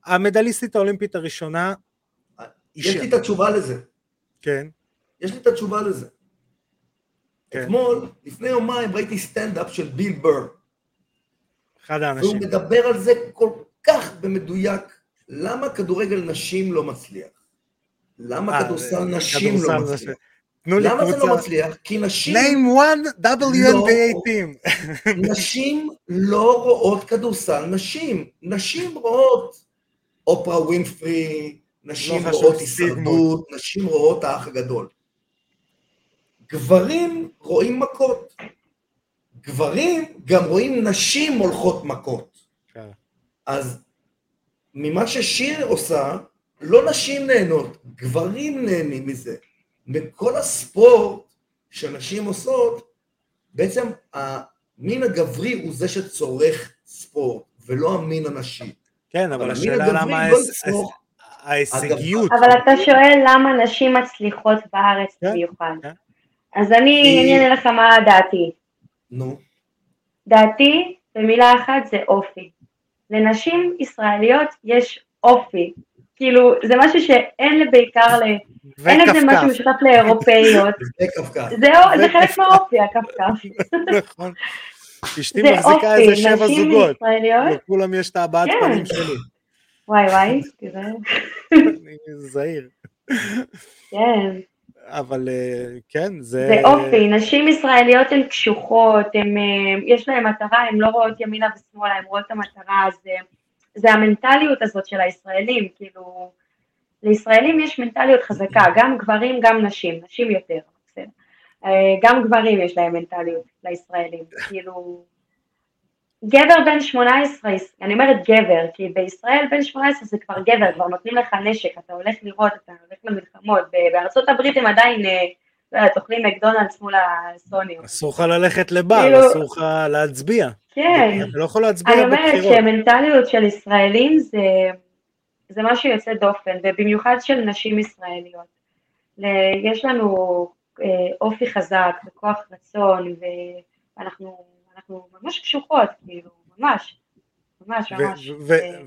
המדליסטית האולימפית הראשונה, יש לי את התשובה לזה. כן, יש לי את התשובה לזה. כן. אתמול, לפני יומיים, ראיתי סטנדאפ של ביל בר, אחד והוא האנשים. מדבר על זה כל כך במדויק, למה כדורגל נשים לא מצליח? למה אה, כדורסל אה, נשים לא. מצליח? תנו לי למה זה לא קבוצה, מצליח? כי נשים, name one WNBA לא. team. *laughs* נשים לא רואות כדורסל נשים. נשים רואות אופרה ווינפרי, נשים לא רואות. הישרדות, נשים רואות האח הגדול. גברים רואים מכות. גברים גם רואים נשים הולכות מכות. כן. אז ממה ששיר עושה, לא נשים נהנות, גברים נהנים מזה. בכל הספורט שנשים עושות, בעצם המין הגברי הוא זה שצורך ספורט, ולא המין הנשי. כן, אבל המין השאלה למה לא. ההישגיות, אבל אתה שואל למה נשים מצליחות בארץ כן, במיוחד. כן. אז אני אענה לך מה דעתי. נו, דעתי, במילה אחת, זה אופי. לנשים ישראליות יש אופי. כאילו, זה משהו שאין בעיקר ל... אין לזה משהו משותף לאירופאיות. *laughs* זה. זה, חלק מהאופי, הכפכף. נכון. *laughs* אשתי מחזיקה איזה שבע זוגות, לכולם יש את הבעת כן. פנים שלי, וואי וואי, *laughs* תראה, אני זהיר, כן. אבל אה, כן, זה... זה אופי, נשים ישראליות הן קשוחות, אה, יש להן מטרה, הן לא רואות ימינה ושמאלה, הן רואות את המטרה, זה, זה המנטליות הזאת של הישראלים, כאילו, לישראלים יש מנטליות חזקה, גם גברים, גם נשים, נשים יותר, בסדר. אה, גם גברים יש להם מנטליות לישראלים, כאילו, גבר בן 18, אני אומרת גבר, כי בישראל בן 18 זה כבר גבר, כבר נותנים לך נשק, אתה הולך לראות, אתה הולך למלחמות, בארצות הברית הם עדיין, אה, אוכלים מקדונלדס מול הסוני. אסור לך ללכת לבר, כאילו- אסור לך להצביע, כן, אתה לא יכול להצביע אני אומרת בבחירות, שמנטליות של ישראלים זה, זה משהו יוצא דופן, ובמיוחד של נשים ישראליות. יש לנו אה, אופי חזק וכוח רצון, ואנחנו אנחנו ממש קשוחות, כאילו, ממש, ממש ממש.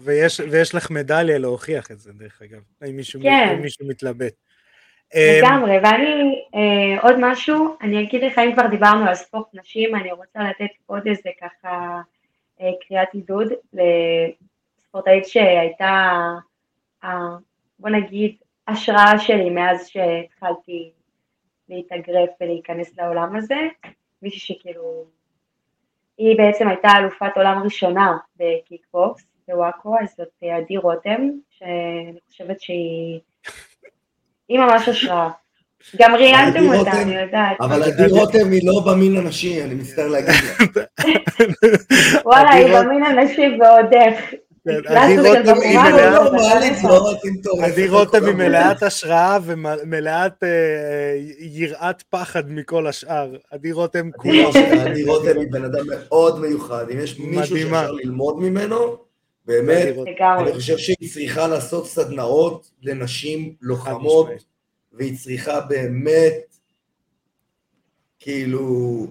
ויש- ויש לך מדליה להוכיח את זה, דרך אגב, אם מישהו כן. אם מישהו מתלבט. לגמרי, ואני, אה, עוד משהו, אני אגיד לך, אם כבר דיברנו על ספורט נשים, אני רוצה לתת עוד איזה ככה אה, קריאת עידוד לספורטאית שהייתה, אה, בוא נגיד, ההשראה שלי מאז שהתחלתי להתאגרף ולהיכנס לעולם הזה, מישהי שכאילו, היא בעצם הייתה אלופת עולם ראשונה בקיקבוקס בוואקו, אז זאת עדי רותם, שאני חושבת שהיא היא ממש השראה. גם ראיינתם אותה, אני יודעת. אבל עדי רותם היא לא במין הנשי, אני מצטער להגיד לך. *laughs* וואלה, היא במין הנשי ועוד איך. עדי רותם היא לא, לא, לא מלאת השראה ומלאת אה, יראת פחד מכל השאר. עדי רותם כולה עדי רותם היא בן אדם מאוד מיוחד, אם יש מישהו. שאפשר ללמוד ממנו, באמת. אני חושב שהיא צריכה לעשות סדנאות לנשים לוחמות. והיא צריכה באמת, כאילו,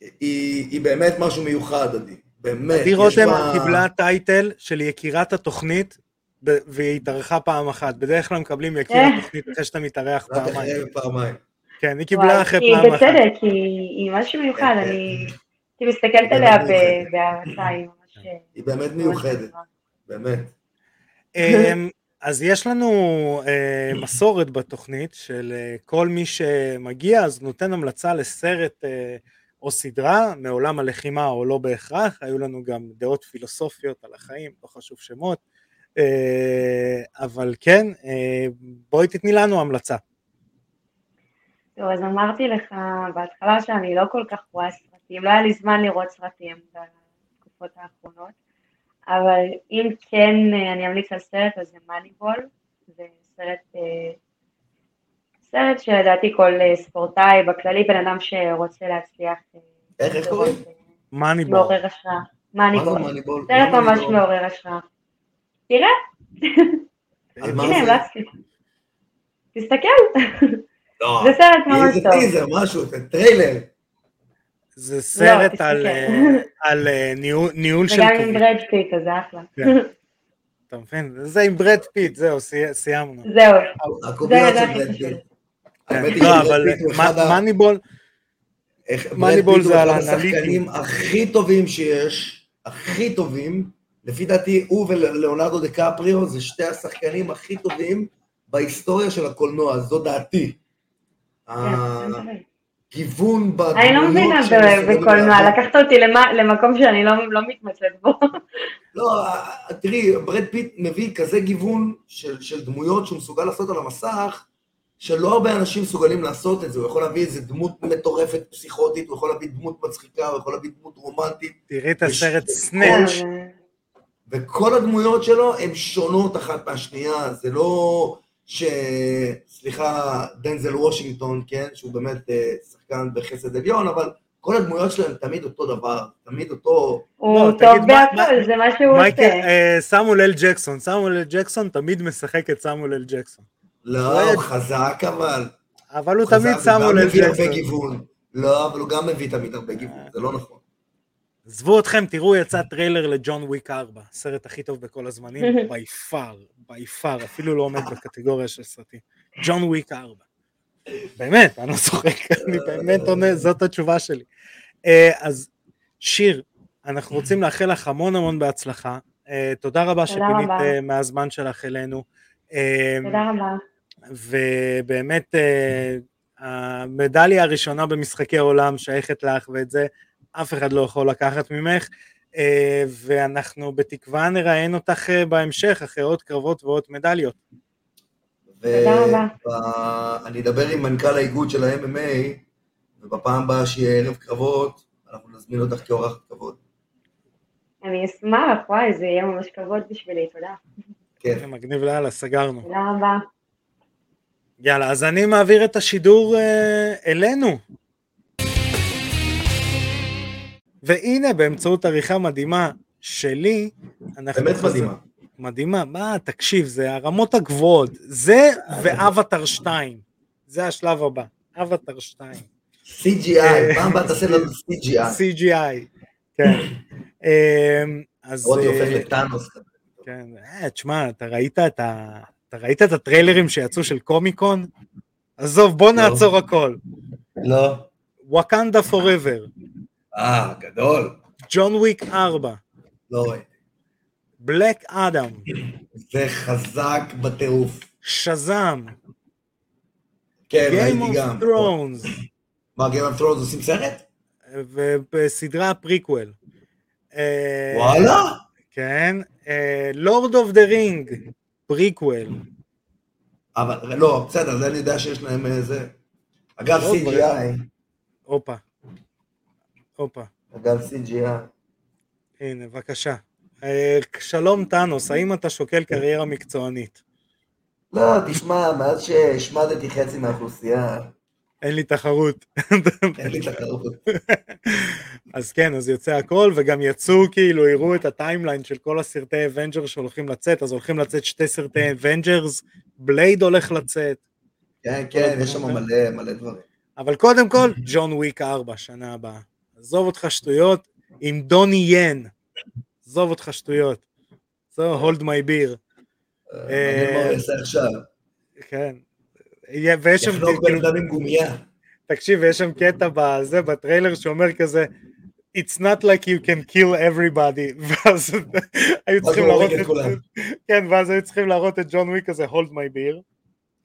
היא, היא באמת משהו מיוחד, עדי, באמת. עדי רותם בה- קיבלה טייטל של יקירת התוכנית, ב- והיא התארחה פעם אחת. בדרך כלל מקבלים יקיר אה. התוכנית אחרי שאתה מתארח רק פעמיים. כן, היא קיבלה וואי, אחרי פעם אחת. בצדק, היא היא משהו מיוחד, כן, אני הייתי מסתכלת היא עליה באמת ב- מיוחדת. בהערצה, היא ממש... היא באמת מיוחדת. באמת. אמ, אז יש לנו אה, מסורת בתוכנית של אה, כל מי שמגיע אז נותן המלצה לסרט אה, או סדרה מעולם הלחימה או לא בהכרח, היו לנו גם דעות פילוסופיות על החיים, לא חשוב שמות, אבל כן, בואי תתני לנו המלצה. טוב, אז אמרתי לך בהתחלה שאני לא כל כך רואה סרטים, לא היה לי זמן לראות סרטים בתקופות האחרונות, אבל אם כן אה, אני אמליץ על סרט, אז זה מאניבול, זה סרט, אה, סרט שלדעתי כל אה, ספורטאי, בכללי בן אדם שרוצה להצליח, איך, איך קוראים? מאניבור. מעורר השראה, מאניבול, מאניבול? סרט מה ממש מאניבול? מעורר השראה. תראה, הנה? המלצתי. תסתכל, לא, זה סרט ממש איזה טוב. טיזר, משהו, זה טריילר. זה סרט תסתכל. על, אה, על אה, ניהול, ניהול של וגם עם. ברד פיט, אז זה אחלה. כן. אתה מבין? זה עם ברד פיט, זהו, סי- סיימנו. זהו, הקוביות זה של ברד. פיט. לא, אבל פיט הוא זה על אחד האנליטים. השחקנים הכי טובים שיש, הכי טובים, לפי דעתי הוא ולאונרדו דקפריו זה שתי השחקנים הכי טובים בהיסטוריה של הקולנוע, זו דעתי. הגיוון בדמויות אני לא מבינה בקולנוע. לקחת אותי למה- למקום שאני לא לא מתמצאת בו. *laughs* לא, תראי, ברד פיט מביא כזה גיוון של, של דמויות שהוא מסוגל לעשות על המסך, שלא הרבה אנשים מסוגלים לעשות את זה, הוא יכול להביא איזה דמות מטורפת פסיכוטית, הוא יכול להביא דמות מצחיקה, הוא יכול להביא דמות רומנטית, תראי את הסרט. Snatch. וכל הדמויות שלו הן שונות אחת מהשנייה, זה לא ש... סליחה, דנזל וושינגטון, כן, שהוא באמת אה, שחקן בחסד עליון, אבל כל הדמויות שלהם תמיד אותו דבר, תמיד אותו... הוא לא, טוב בהכל, מה- זה מה שהוא מייקל, עושה. אה, סמואל אל ג'קסון, סמואל אל ג'קסון תמיד משחק את סמואל אל ג'קסון. לא, הוא חזק אבל. אבל הוא תמיד הוא סמואל גם אל מביא הרבה ג'קסון. גיוון. לא, אבל הוא גם מביא תמיד הרבה גיוון, זה לא נכון. עזבו אתכם, תראו, יצא טריילר לג'ון וויק 4, הסרט הכי טוב בכל הזמנים, by far, by far, אפילו לא עומד בקטגוריה של סרטים. ג'ון וויק 4. באמת, אני לא צוחק, אני באמת עונה, זאת התשובה שלי. אה, אז שיר, אנחנו רוצים לאחל לך המון המון בהצלחה. אה, תודה רבה שפינית. אה, מהזמן שלך אלינו. תודה רבה. ובאמת המדליה הראשונה במשחקי העולם שייכת לך ואת זה אף אחד לא יכול לקחת ממך ואנחנו בתקווה נראיין אותך בהמשך אחרי עוד קרבות ועוד מדליות. תודה רבה. ואני אדבר עם מנכ"ל האיגוד של ה-MMA, ובפעם הבאה שיהיה ערב קרבות, אנחנו נזמין אותך כאורחת כבוד. אני אשמח, וואי, זה יהיה ממש כבוד בשבילי, תודה. כן. זה מגניב לאללה, סגרנו. תודה רבה. יאללה, אז אני מעביר את השידור אה, אלינו. והנה, באמצעות עריכה מדהימה שלי, אנחנו... באמת מדהימה. מדהימה, מה, תקשיב, זה הרמות הגבוהות, זה ואבטר 2, זה השלב הבא, אבטר 2, CGI, פעם הבאה תעשה לנו CGI. CGI, כן. אמ, אז... רותי אה, הופך לטאנוס. כן, אה, תשמע, אתה ראית את ה... אתה ראית את הטריילרים שיצאו של קומיקון? עזוב, בוא לא. נעצור הכל. לא. וואקנדה פוrever, אה, גדול. ג'ון וויק 4, לא רואה. בלק אדם, זה חזק בטירוף. שזאם, כן, Game ראיתי of גם. Thrones, מה, Game of Thrones עושים סרט? ובסדרה פריקוול. אה, וואלה? כן, לורד אוף דה רינג, פריקוול. אבל לא, בסדר, זה אני יודע שיש להם איזה... אגב, לא, CGI. הופה. הופה. אגב, CGI. הנה, בבקשה. שלום טאנוס, האם אתה שוקל קריירה מקצוענית? לא, תשמע, מאז שהשמדתי חצי מהאוכלוסייה, אין לי תחרות. אין לי תחרות. אז כן, אז יוצא הכל, וגם יצאו, כאילו, הראו את ה timeline של כל הסרטי Avenger שהולכים לצאת, אז הולכים לצאת שתי סרטי Avengers, בלייד הולך לצאת, כן, כן, יש שם מלא, מלא דברים. אבל קודם כל, ג'ון וויק 4, שנה הבאה. עזוב אותך שטויות, עם דוני ין. עזוב אותך שטויות. זו, hold my beer. מעניין מה הוא יעשה עכשיו. כן. ויש שם, יחנוק בן אדם עם גומייה. תקשיב, יש שם קטע בזה, בטריילר שאומר כזה, It's not like you can kill everybody, *laughs* ואז היו צריכים להראות את. כן, ואז היו צריכים להראות את ג'ון וויק כזה, hold my beer,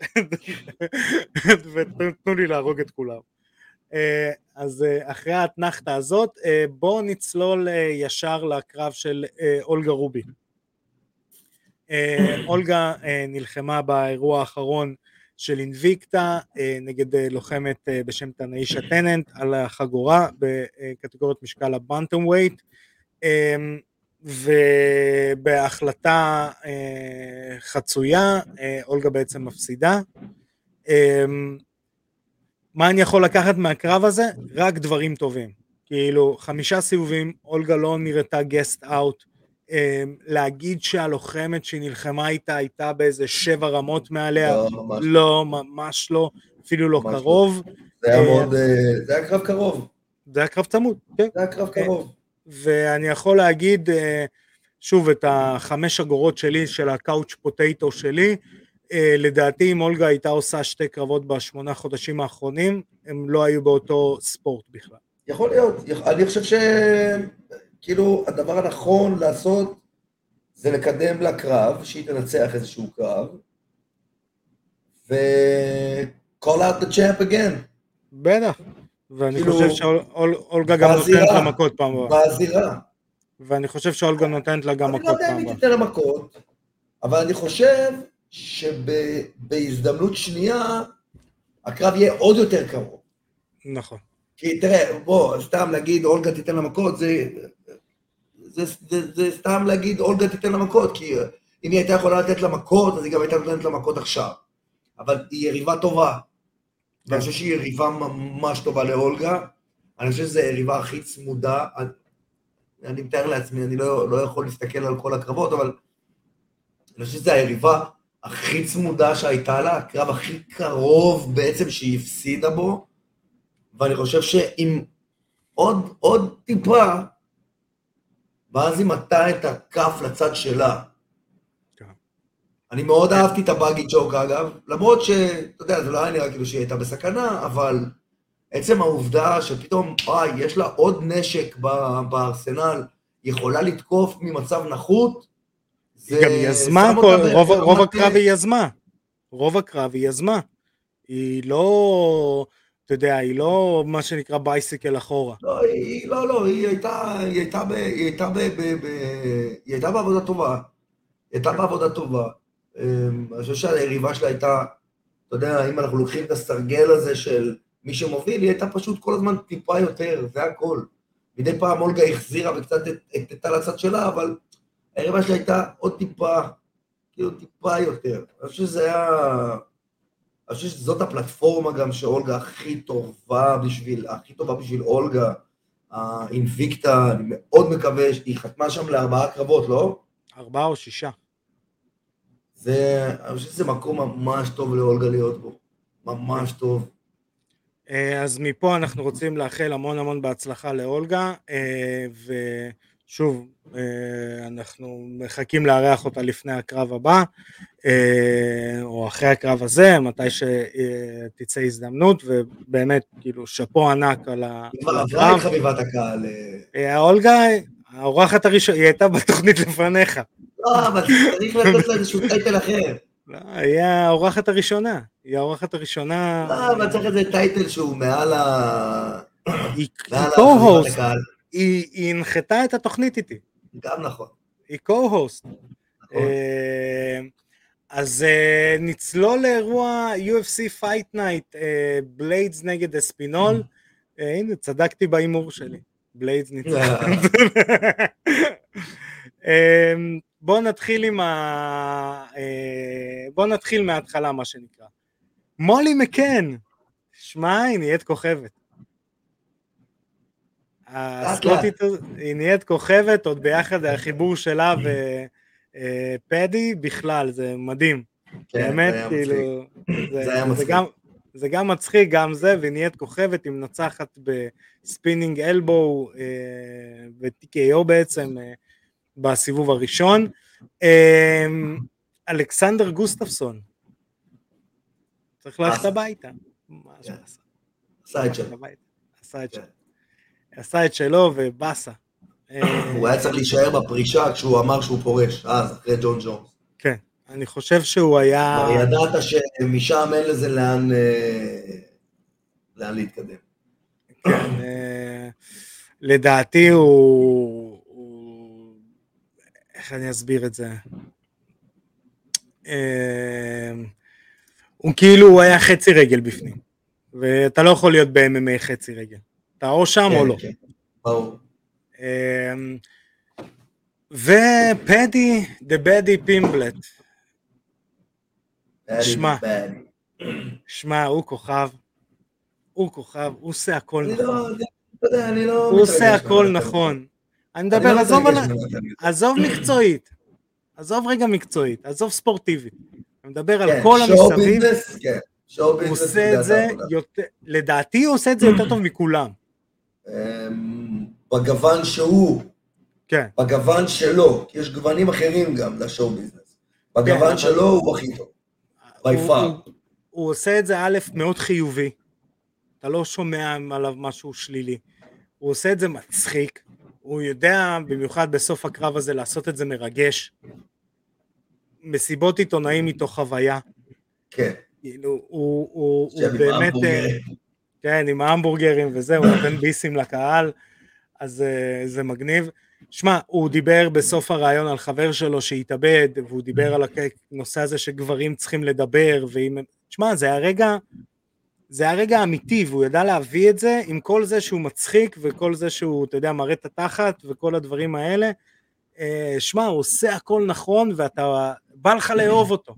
*laughs* ותנו לי להרוג את כולם. אז אה, אחרי האתנחתא הזאת, אה, בואו נצלול אה, ישר לקרב של אולגה רובי. *clears throat* אולגה נלחמה באירוע האחרון של אינביקטה נגד לוחמת בשם תנאישה טננט על החגורה בקטגוריית משקל הבנטום ווייט ובהחלטה חצויה אולגה בעצם מפסידה. מה אני יכול לקחת מהקרב הזה? רק דברים טובים. כאילו חמישה סיבובים, אולגה לא נראתה גסט אאוט, להגיד שהלוחמת שהיא נלחמה איתה הייתה באיזה שבע רמות מעליה, לא, ממש לא. לא, ממש לא, אפילו לא לא. קרוב, זה היה אה, מאוד... אה, זה היה קרב קרוב. זה היה קרב צמוד, כן. זה היה קרב קרוב. ואני יכול להגיד אה, שוב את החמש אגורות שלי של הקאוץ' פוטטו שלי לדעתי אם אולגה הייתה עושה שתי קרבות בשמונה חודשים האחרונים הם לא היו באותו ספורט בכלל. יכול להיות. אני חושב ש... כאילו, הדבר הנכון לעשות זה לקדם לה קרב, שהיא תנצח איזשהו קרב, ו... call out the champ again, בטח. ואני כאילו, חושב שאולגה גם. נותנת לה מכות פעם הבאה. בזירה. ואני חושב שאולגה נותנת לה גם אני לא מכות יודע פעם אם היא הבאה. תיתן לה מכות, אבל אני חושב שבהזדמנות שנייה, הקרב יהיה עוד יותר קרוב. נכון. כי תראה, בוא, סתם להגיד אולגה תיתן לה מכות, זה, זה, זה, זה סתם להגיד אולגה תיתן לה מכות, כי אם היא הייתה יכולה לתת לה מכות, אז היא גם הייתה נותנת לה מכות עכשיו. אבל היא יריבה טובה. ואני חושב שהיא יריבה ממש טובה לאולגה. אני חושב שזו היריבה הכי צמודה. אני, אני מתאר לעצמי, אני לא, לא יכול להסתכל על כל הקרבות, אבל אני חושב שזו היריבה הכי צמודה שהייתה לה, הקרב הכי קרוב בעצם שהיא הפסידה בו. ואני חושב שאם עוד, עוד טיפה, ואז היא מטה את הכף לצד שלה. כן. אני מאוד אהבתי את הבאגי צ'וק אגב, למרות שאתה יודע, זה לא היה נראה כאילו שהיא הייתה בסכנה, אבל עצם העובדה שפתאום, וואי, יש לה עוד נשק בארסנל, יכולה לתקוף ממצב נחות, היא גם יזמה, כל- רוב- רוב הקרב היא יזמה. רוב הקרב היא יזמה. היא לא, אתה יודע, היא לא מה שנקרא בייסיקל אחורה. לא, היא, לא, לא, היא הייתה, היא הייתה, ב, היא הייתה, ב, ב, ב, היא הייתה בעבודה טובה. היא הייתה בעבודה טובה. אמ, אני חושב שהיריבה שלה הייתה, אתה יודע, אם אנחנו לוקחים את הסרגל הזה של מי שמוביל, היא הייתה פשוט כל הזמן טיפה יותר, זה הכל. מדי פעם אולגה החזירה וקצת את- את את הצד שלה, אבל היריבה שלה הייתה עוד טיפה, כאילו טיפה יותר. אני חושב שזה היה... אני חושב שזאת הפלטפורמה גם שאולגה הכי טובה בשביל, הכי טובה בשביל אולגה, האינביקטה, אני מאוד מקווה, שהיא חתמה שם לארבעה קרבות, לא? ארבעה או שישה. זה, אני חושב שזה מקום ממש טוב לאולגה להיות בו, ממש טוב. אה, אז מפה אנחנו רוצים לאחל המון המון בהצלחה לאולגה, אה, ושוב, אה, אנחנו מחכים לארח אותה לפני הקרב הבא, אה, או אחרי הקרב הזה, מתי שתצא הזדמנות, ובאמת, כאילו, שאפו ענק על ה- היא כבר עברה את הקרב. חביבת הקהל. אה, אה, אולגה, האורחת הראשונה, היא הייתה בתוכנית לפניך. לא, אבל צריך לתת לה איזשהו טייטל אחר. לא, היא האורחת הראשונה. היא האורחת הראשונה. לא, אבל צריך איזה טייטל שהוא מעל ה... היא co-host. היא היא הנחתה את התוכנית איתי. גם נכון. היא co-host. נכון. אה, אז אה, נצלול לאירוע UFC Fight Night, בליידס נגד אספינול. אה, הנה, צדקתי בהימור שלי. בליידס ניצח. *laughs* אה, בואו נתחיל עם ה... אה, בואו נתחיל מההתחלה, מה שנקרא. מולי מקן, שמע, היא נהיית כוכבת. הסקוטית, הזאת, היא נהיית כוכבת, עוד ביחד החיבור שלה ופדי בכלל, זה מדהים. באמת, זה כאילו, זה, זה זה. גם, זה גם מצחיק, גם זה, והיא נהיית כוכבת, היא מנצחת ב spinning elbow אה, ו-TKO בעצם אה, בסיבוב הראשון. אה, אלכסנדר גוסטפסון, צריך ללכת. הביתה. כן. עשה את הביתה. עשה את כן. עשה את שלו ובאסה. אה, הוא היה צריך להישאר בפרישה כשהוא אמר שהוא פורש, אז, אחרי ג'ון ג'ונס. כן, אני חושב שהוא היה... כבר ידעת שמשם אין לזה לאן אה, לאן להתקדם. כן, אה, לדעתי הוא, הוא... איך אני אסביר את זה? הוא כאילו, הוא היה חצי רגל בפנים, ואתה לא יכול להיות ב-MMA חצי רגל. אתה או שם או כן, לא. כן, ברור. אה, ופדי, דה בדי פימבלט, שמע. שמע, הוא כוכב, הוא כוכב, הוא עושה הכל נכון. לא, לא... הוא עושה הכל. נכון. אני מדבר, לא עזוב, מקצועית, עזוב רגע מקצועית, עזוב ספורטיבית. אני מדבר על כן, כל המסביב, הוא עושה את זה לדעתי הוא עושה את זה יותר טוב מכולם. אמ, בגוון שהוא, כן, בגוון שלו, כי יש גוונים אחרים גם לשואו ביזנס. בגוון אבל- שלו הוא הכי טוב. by הוא- far. הוא- הוא עושה את זה א', מאוד חיובי, אתה לא שומע עליו משהו שלילי. הוא עושה את זה מצחיק, הוא יודע, במיוחד בסוף הקרב הזה, לעשות את זה מרגש. מסיבות עיתונאים מתוך חוויה. כן. כאילו, הוא, הוא, הוא באמת, כן, עם ההמבורגרים וזה, הוא נותן ביסים לקהל, אז אה, זה מגניב. שמע, הוא דיבר בסוף הראיון על חבר שלו שהתאבד, והוא דיבר על הנושא הזה שגברים צריכים לדבר, ואם... שמע, זה הרגע, זה הרגע האמיתי, והוא ידע להביא את זה עם כל זה שהוא מצחיק, וכל זה שהוא, אתה יודע, מראה את התחת, וכל הדברים האלה. אה, שמע, הוא עושה הכל נכון, ואתה, בא לך לאהוב אותו.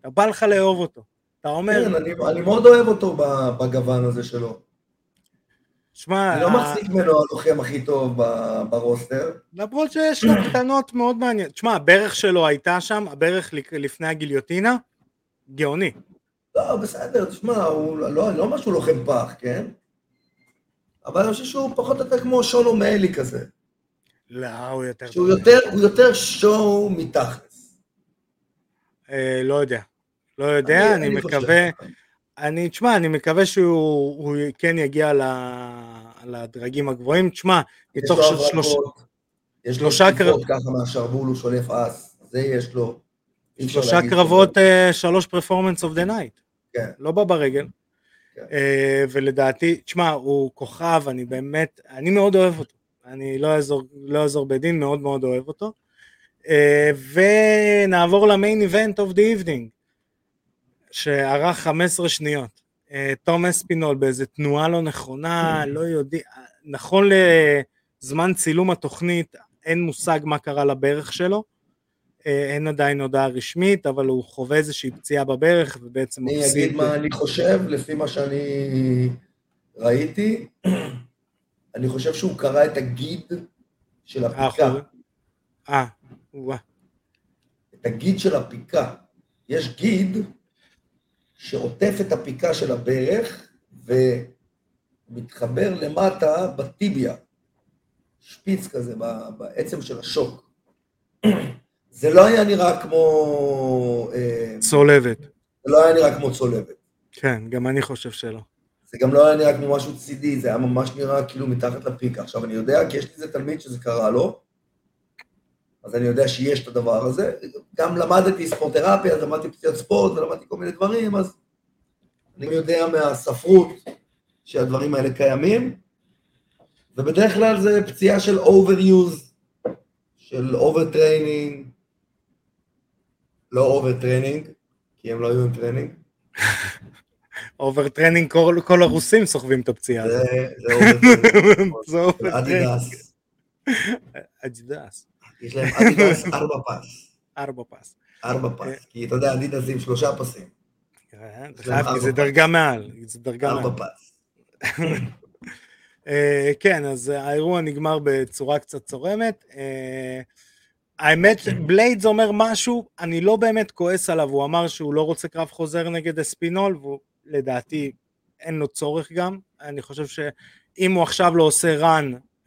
אתה בא לך לאהוב אותו. אתה אומר, כן, אני אני מאוד אוהב אותו בגוון הזה שלו. שמע, אני לא מחזיק ממנו הלוחם הכי טוב ברוסטר. למרות שיש לו קטנות מאוד מעניינות. תשמע, הברך שלו הייתה שם, הברך לפני הגיליוטינה, גאוני. לא, בסדר, תשמע, הוא לא לא אומר שהוא לוחם פח, כן? אבל אני חושב שהוא פחות או יותר כמו שון אומיילי כזה. לא, הוא יותר שהוא. יותר, הוא יותר שואו מתכלס. אה, לא יודע. לא יודע, אני אני חושב מקווה... ככה. אני, תשמע, אני מקווה שהוא הוא כן יגיע ל- לדרגים הגבוהים. תשמע, יש מתוך של- הברקות, שלוש- יש לו שלושה תקיפות קרב- ככה מהשרוול, הוא שולף אס, זה יש לו. שלושה קרבות, אה, שלוש פרפורמנס אוף דה נייט. כן. לא בא ברגל. כן. אה, ולדעתי, תשמע, הוא כוכב, אני באמת, אני מאוד אוהב אותו. אני לא אעזור, לא אעזור בדין, מאוד מאוד אוהב אותו. אה, ונעבור ל main event of the evening, שארך 15 שניות. אה, תום אספינול באיזה תנועה לא נכונה, לא יודע, נכון לזמן צילום התוכנית, אין מושג מה קרה לברך שלו. אה, אין עדיין הודעה רשמית, אבל הוא חווה איזושהי פציעה בברך, ובעצם אני מפסיד. אגיד מה אני חושב, לפי מה שאני ראיתי, אני חושב שהוא קרא את הגיד של הפיקה. האחורי. אה, וואה. את הגיד של הפיקה. יש גיד שעוטף את הפיקה של הברך ומתחבר למטה בטיביה, שפיץ כזה, בעצם של השוק. *clears throat* זה לא היה נראה כמו... אה, צולבת. זה לא היה נראה כמו צולבת. כן, גם אני חושב שלא. זה גם לא היה נראה כמו משהו צידי, זה היה ממש נראה כאילו מתחת לפיקה. עכשיו, אני יודע, כי יש לי איזה תלמיד שזה קרה לו, אז אני יודע שיש את הדבר הזה. גם למדתי ספורטרפיה, אז למדתי פציעות ספורט ולמדתי כל מיני דברים, אז אני יודע מהספרות שהדברים האלה קיימים, ובדרך כלל זה פציעה של overuse, של overtraining, לא overtraining, כי הם לא היו עם טרנינג. overtraining, *laughs* כל, כל הרוסים סוחבים את הפציעה הזאת. זה overtraining. *laughs* זה overtraining. אדידס, אדידס. יש להם אדידס *laughs* ארבע פס, ארבע פס. ארבע פס, כי אתה יודע, אדידס עם שלושה פסים, אה, זה דרגה מעל. זה דרגה מעל. ארבע פס. אה, כן, אז האירוע נגמר בצורה קצת צורמת. אה, האמת, בליידס אומר משהו, אני לא באמת כועס עליו, הוא אמר שהוא לא רוצה קרב חוזר נגד אספינול, ולדעתי אין לו צורך גם. אני חושב שאם הוא עכשיו לא עושה run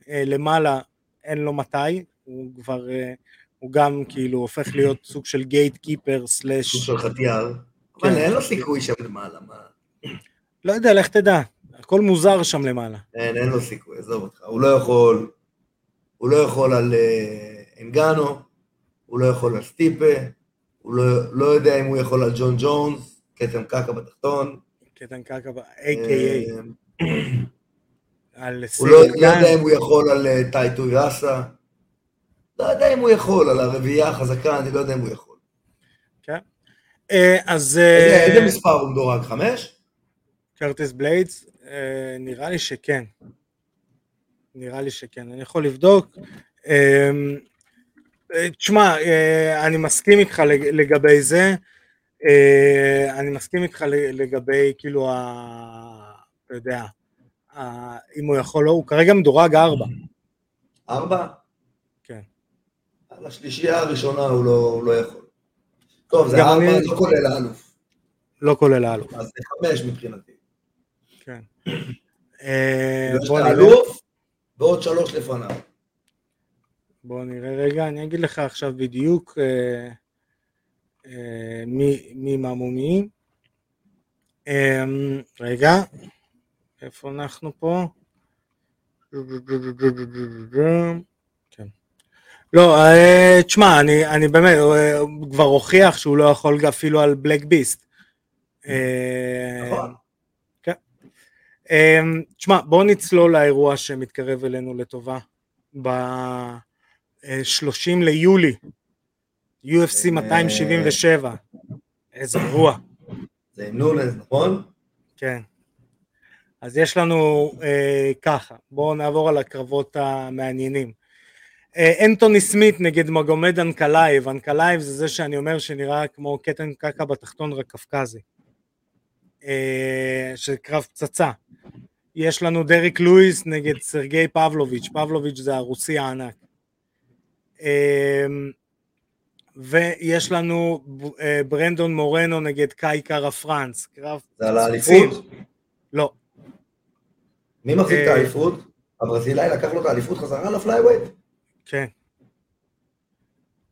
אה, למעלה, אין לו מתי, הוא כבר, אה, הוא גם כאילו הופך להיות סוג של גייט קיפר סלאש, סוג של חטיאר. כן. אבל אין לו סיכוי שם למעלה, מה? לא יודע, לך תדע, הכל מוזר שם למעלה. אין, אין לו סיכוי, עזוב אותך. הוא לא יכול, הוא לא יכול על אה, אנגנו, הוא לא יכול על סטיפה, הוא לא, לא יודע אם הוא יכול על ג'ון ג'ונס, כתם קקע בתחתון. קטן קקע, a.k.a. אה, *clears throat* על הוא לא, לא. יודע אם הוא יכול על טייטו יאסה. לא יודע אם הוא יכול, על הרביעייה החזקה, אני לא יודע אם הוא יכול. אה, אז איזה, אה, איזה מספר הוא מדורג? חמש? קרטיס בליידס, אה, נראה לי שכן. נראה לי שכן, אני יכול לבדוק. תשמע, אני מסכים איתך לג- לגבי זה. אני מסכים איתך לגבי, כאילו, ה... אתה יודע, אם הוא יכול, הוא כרגע מדורג ארבע. ארבע? על השלישייה הראשונה הוא לא, הוא לא יכול. טוב, זה ארבע, אני- לא כולל האלוף. לא כולל האלוף. אז זה חמש מבחינתי. כן. *clears throat* אה, יש בוא את נראה. האלוף ועוד שלוש לפניו. בוא נראה רגע, אני אגיד לך עכשיו בדיוק אה, אה, מי, מי מה מו מי. אה, רגע, איפה אנחנו פה? כן. לא, אה, תשמע, אני, אני באמת, אה, הוא כבר הוכיח שהוא לא יכול אפילו על בלק ביסט. אה, נכון. אמ, תשמע, בואו נצלול לאירוע שמתקרב אלינו לטובה. ב-30 ליולי, UFC 277. איזה אירוע, זה נונז, נכון? כן. אז יש לנו אה, ככה, בואו נעבור על הקרבות המעניינים. אה, אנטוני סמית נגד מגומד אנקלייב, אנקלייב זה זה שאני אומר שנראה כמו קטן קקע בתחתון רק קפקזי. אה, של קרב פצצה. יש לנו דריק לואיס נגד סרגי פבלוביץ', פבלוביץ' זה הרוסי הענק. אה, ויש לנו ברנדון מורנו נגד קאי קארה פרנס, קרב זה על. האליפות? לא, מי מחזיק את האליפות? הברזילאי לקח לו את האליפות חזרה ל flyweight? כן.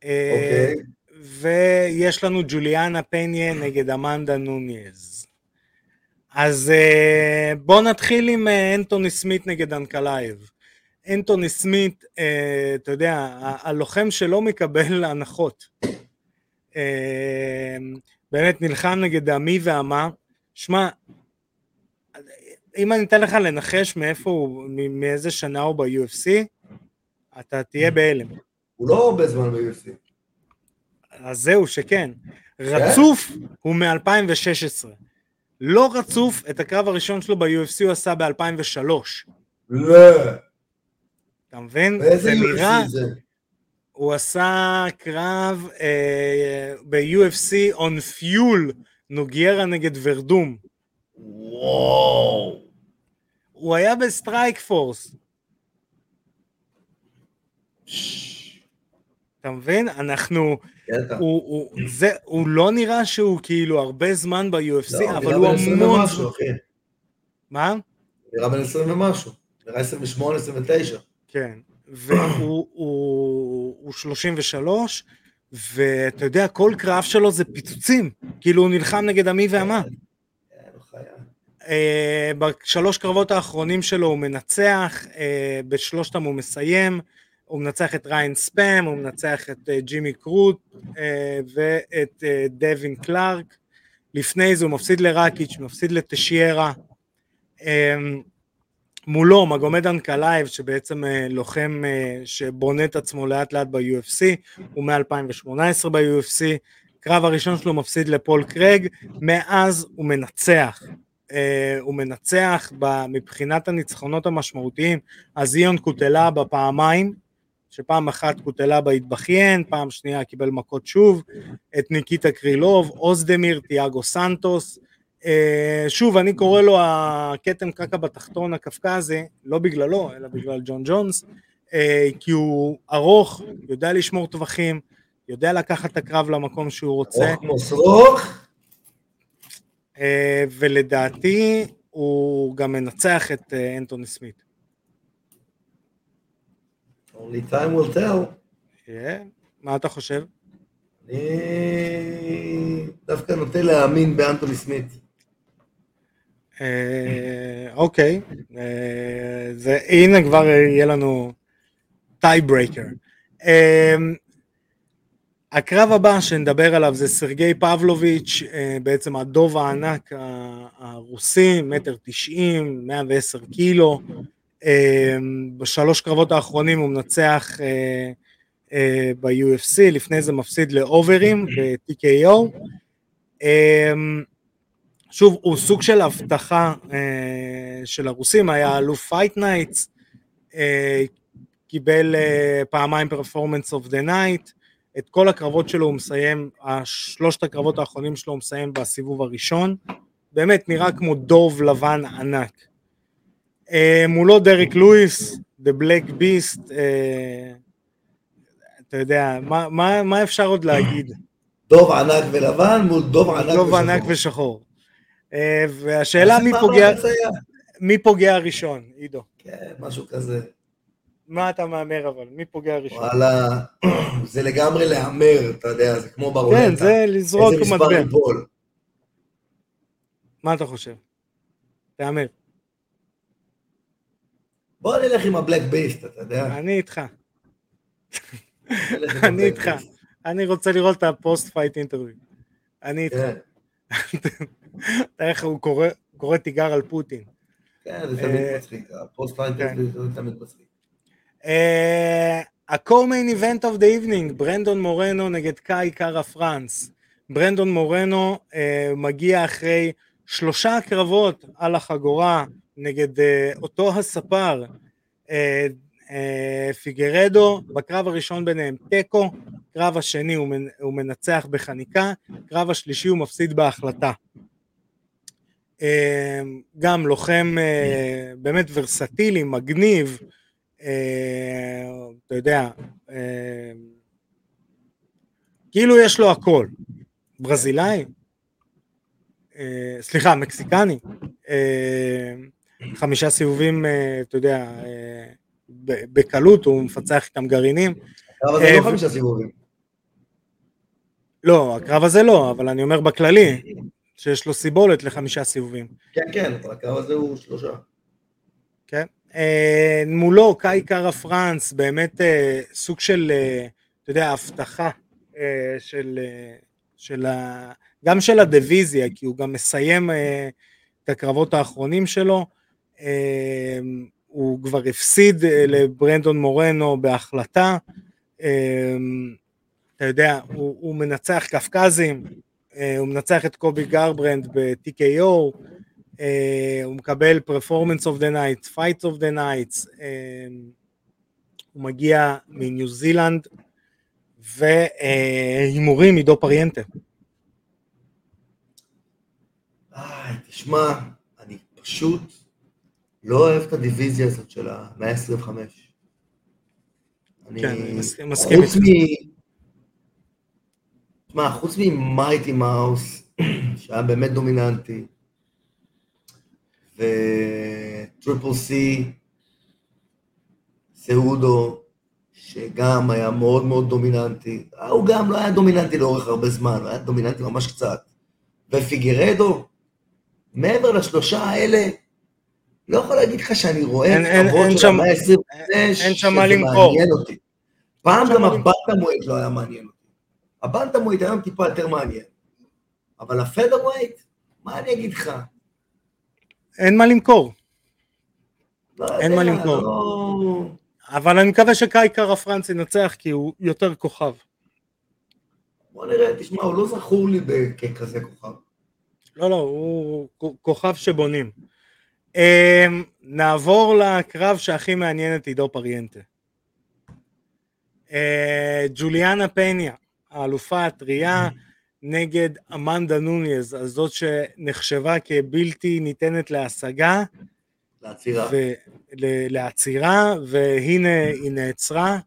אה, אוקיי. ויש לנו ג'וליאנה פניה נגד אמנדה נוניז. אז אה, בואו נתחיל עם אה, אנטוני סמית נגד אנקלייב. אנטוני סמית, אה, אתה יודע, הלוחם שלא מקבל הנחות. אה, באמת נלחם נגד עמי ועמה. שמע, אם אני אתן לך לנחש מאיפה הוא, מאיזה שנה הוא ב-UFC, אתה תהיה בהלם. הוא לא הרבה זמן ב-UFC. אז זהו שכן. רצוף הוא מ-2016. לא רצוף, את הקרב הראשון שלו ב-UFC הוא עשה ב-2003. לא. אתה מבין? זה נראה? הוא עשה קרב אה, ב-UFC on fuel, נוגיירה נגד ורדום. וואו. הוא היה ב Strikeforce. אתה מבין? אנחנו. הוא, הוא, זה, הוא לא נראה שהוא כאילו הרבה זמן ב-UFC, לא, אבל הוא בן 20 המון... ומשהו, אחי. מה? נראה בן 20 ומשהו. נראה 28, 29. כן, והוא הוא, הוא 33, ואתה יודע, כל קרב שלו זה פיצוצים, כאילו הוא נלחם נגד עמי ועמה. כן, חיה. אה, בשלוש קרבות האחרונים שלו הוא מנצח, אה, בשלושתם הוא מסיים, הוא מנצח את ריאן ספאן, הוא מנצח את אה, ג'ימי קרוט אה, ואת אה, דווין קלארק. לפני זה הוא מפסיד לרקיץ', מפסיד לטשיירה. מולו מגומד אנקלאייב שבעצם לוחם שבונה את עצמו לאט לאט ב-UFC, הוא מ-2018 ב-UFC, קרב הראשון שלו מפסיד לפול קרג, מאז הוא מנצח. הוא מנצח מבחינת הניצחונות המשמעותיים, אז איון קוטלה בפעמיים, שפעם אחת קוטלבה התבכיין, פעם שנייה קיבל מכות שוב, את ניקיטה קרילוב, אוזדמיר, תיאגו סנטוס, אה, שוב, אני קורא לו הכתם קקע בתחתון הקפקזי, לא בגללו, אלא בגלל ג'ון ג'ונס, אה, כי הוא ארוך, יודע לשמור טווחים, יודע לקחת את הקרב למקום שהוא רוצה. ארוך כמו סרוך. אה, ולדעתי הוא גם מנצח את אנטוני סמית. Only time will tell. Yeah. מה אתה חושב? אני דווקא נוטה להאמין באנטוני סמית. אה, אוקיי, אה, הנה כבר יהיה לנו tiebreaker. אה, הקרב הבא שנדבר עליו זה סרגי פבלוביץ', בעצם הדוב הענק הרוסי, מטר תשעים, מאה ועשר קילו, בשלוש קרבות האחרונים הוא מנצח אה, אה, ב-UFC, לפני זה מפסיד לאוברים ב-TKO. אמ, שוב, הוא סוג של הבטחה אה, של הרוסים, היה אלוף Fight Nights, קיבל פעמיים performance of the night, את כל הקרבות שלו הוא מסיים, שלושת הקרבות האחרונים שלו הוא מסיים בסיבוב הראשון, באמת נראה כמו דוב לבן ענק. אה, מולו דריק לואיס, The Black Beast, אה, אתה יודע, מה, מה, מה אפשר עוד להגיד? דוב ענק ולבן מול דוב ענק דוב ושחור. ענק ושחור. אה, והשאלה מי פוגע, מי פוגע ראשון, עידו? כן, משהו כזה. מה אתה מהמר אבל? מי פוגע ראשון? וואלה, *clears throat* זה לגמרי להמר, אתה יודע, זה כמו ברולטה. כן, זה לזרוק מטבע. מה אתה חושב? תהמר. בוא נלך עם הבלק בייסט, אתה יודע. אני איתך. אני איתך. אני רוצה לראות את ה post fight interview. אני איתך. כן. איך הוא קורא תיגר על פוטין. כן, זה תמיד אה, מצחיק, ה post fight כן. זה תמיד מצחיק. ה-co-main event of the evening, ברנדון מורנו נגד קאי קארה פרנס. ברנדון מורנו אה, מגיע אחרי שלושה קרבות על החגורה נגד אה, אותו הספר אה, אה, פיגרדו, בקרב הראשון ביניהם תיקו, קרב השני הוא, הוא מנצח בחניקה, קרב השלישי הוא מפסיד בהחלטה. גם לוחם באמת ורסטילי, מגניב, אתה יודע, כאילו יש לו הכל. ברזילאי, סליחה, מקסיקני, חמישה סיבובים, אה, אתה יודע, אה, בקלות, הוא מפצח איתם גרעינים. הקרב הזה לא אה, חמישה סיבובים. לא, הקרב הזה לא, אבל אני אומר בכללי, שיש לו סיבולת לחמישה סיבובים. כן, כן, אבל הקרב הזה הוא שלושה. כן. מולו קאי קארה פרנס, באמת סוג של, אתה יודע, הבטחה של, של ה... גם של הדיוויזיה, כי הוא גם מסיים את הקרבות האחרונים שלו. אמ, הוא כבר הפסיד אה, לברנדון מורנו בהחלטה, אמ, אתה יודע, הוא, הוא מנצח קפקזים, אה, הוא מנצח את קודי גרברנדט ב-TKO, אה, הוא מקבל performance of the night, fights of the nights, הוא מגיע מניו זילנד, והימורים עידו פריאנטה. תשמע, אני פשוט לא אוהב את הדיוויזיה הזאת של המאה ה-25. כן, אני מסכים מ... תשמע, חוץ ממייטי מאוס, *clears throat* שהיה באמת דומיננטי, וטריפל סי, סעודו, שגם היה מאוד מאוד דומיננטי, הוא גם לא היה דומיננטי לאורך הרבה זמן, הוא היה דומיננטי ממש קצת. ופיגרדו, מעבר לשלושה האלה, לא יכול להגיד לך שאני רואה את קרבות אין של המאה ה-25, אין שם שזה מה למכור. מעניין אותי. פעם גם. הבנטמווייט לא היה מעניין אותי. הבנטמווייט היום טיפה יותר מעניין. אבל הפדרווייט, מה אני אגיד לך? אין מה למכור. לא אין מה למכור. לא- אבל אני מקווה שקאי קרה פרנס ינצח כי הוא יותר כוכב. בוא נראה, תשמע, הוא לא זכור לי ככזה כוכב. לא, לא, הוא כוכב שבונים. אמ, נעבור לקרב שהכי מעניין את עידו פריאנטה. אה, ג'וליאנה פניה, האלופה הטריה, נגד אמנדה נוניז, הזאת שנחשבה כבלתי ניתנת להשגה לעצירה. ולעצירה, והנה היא נעצרה.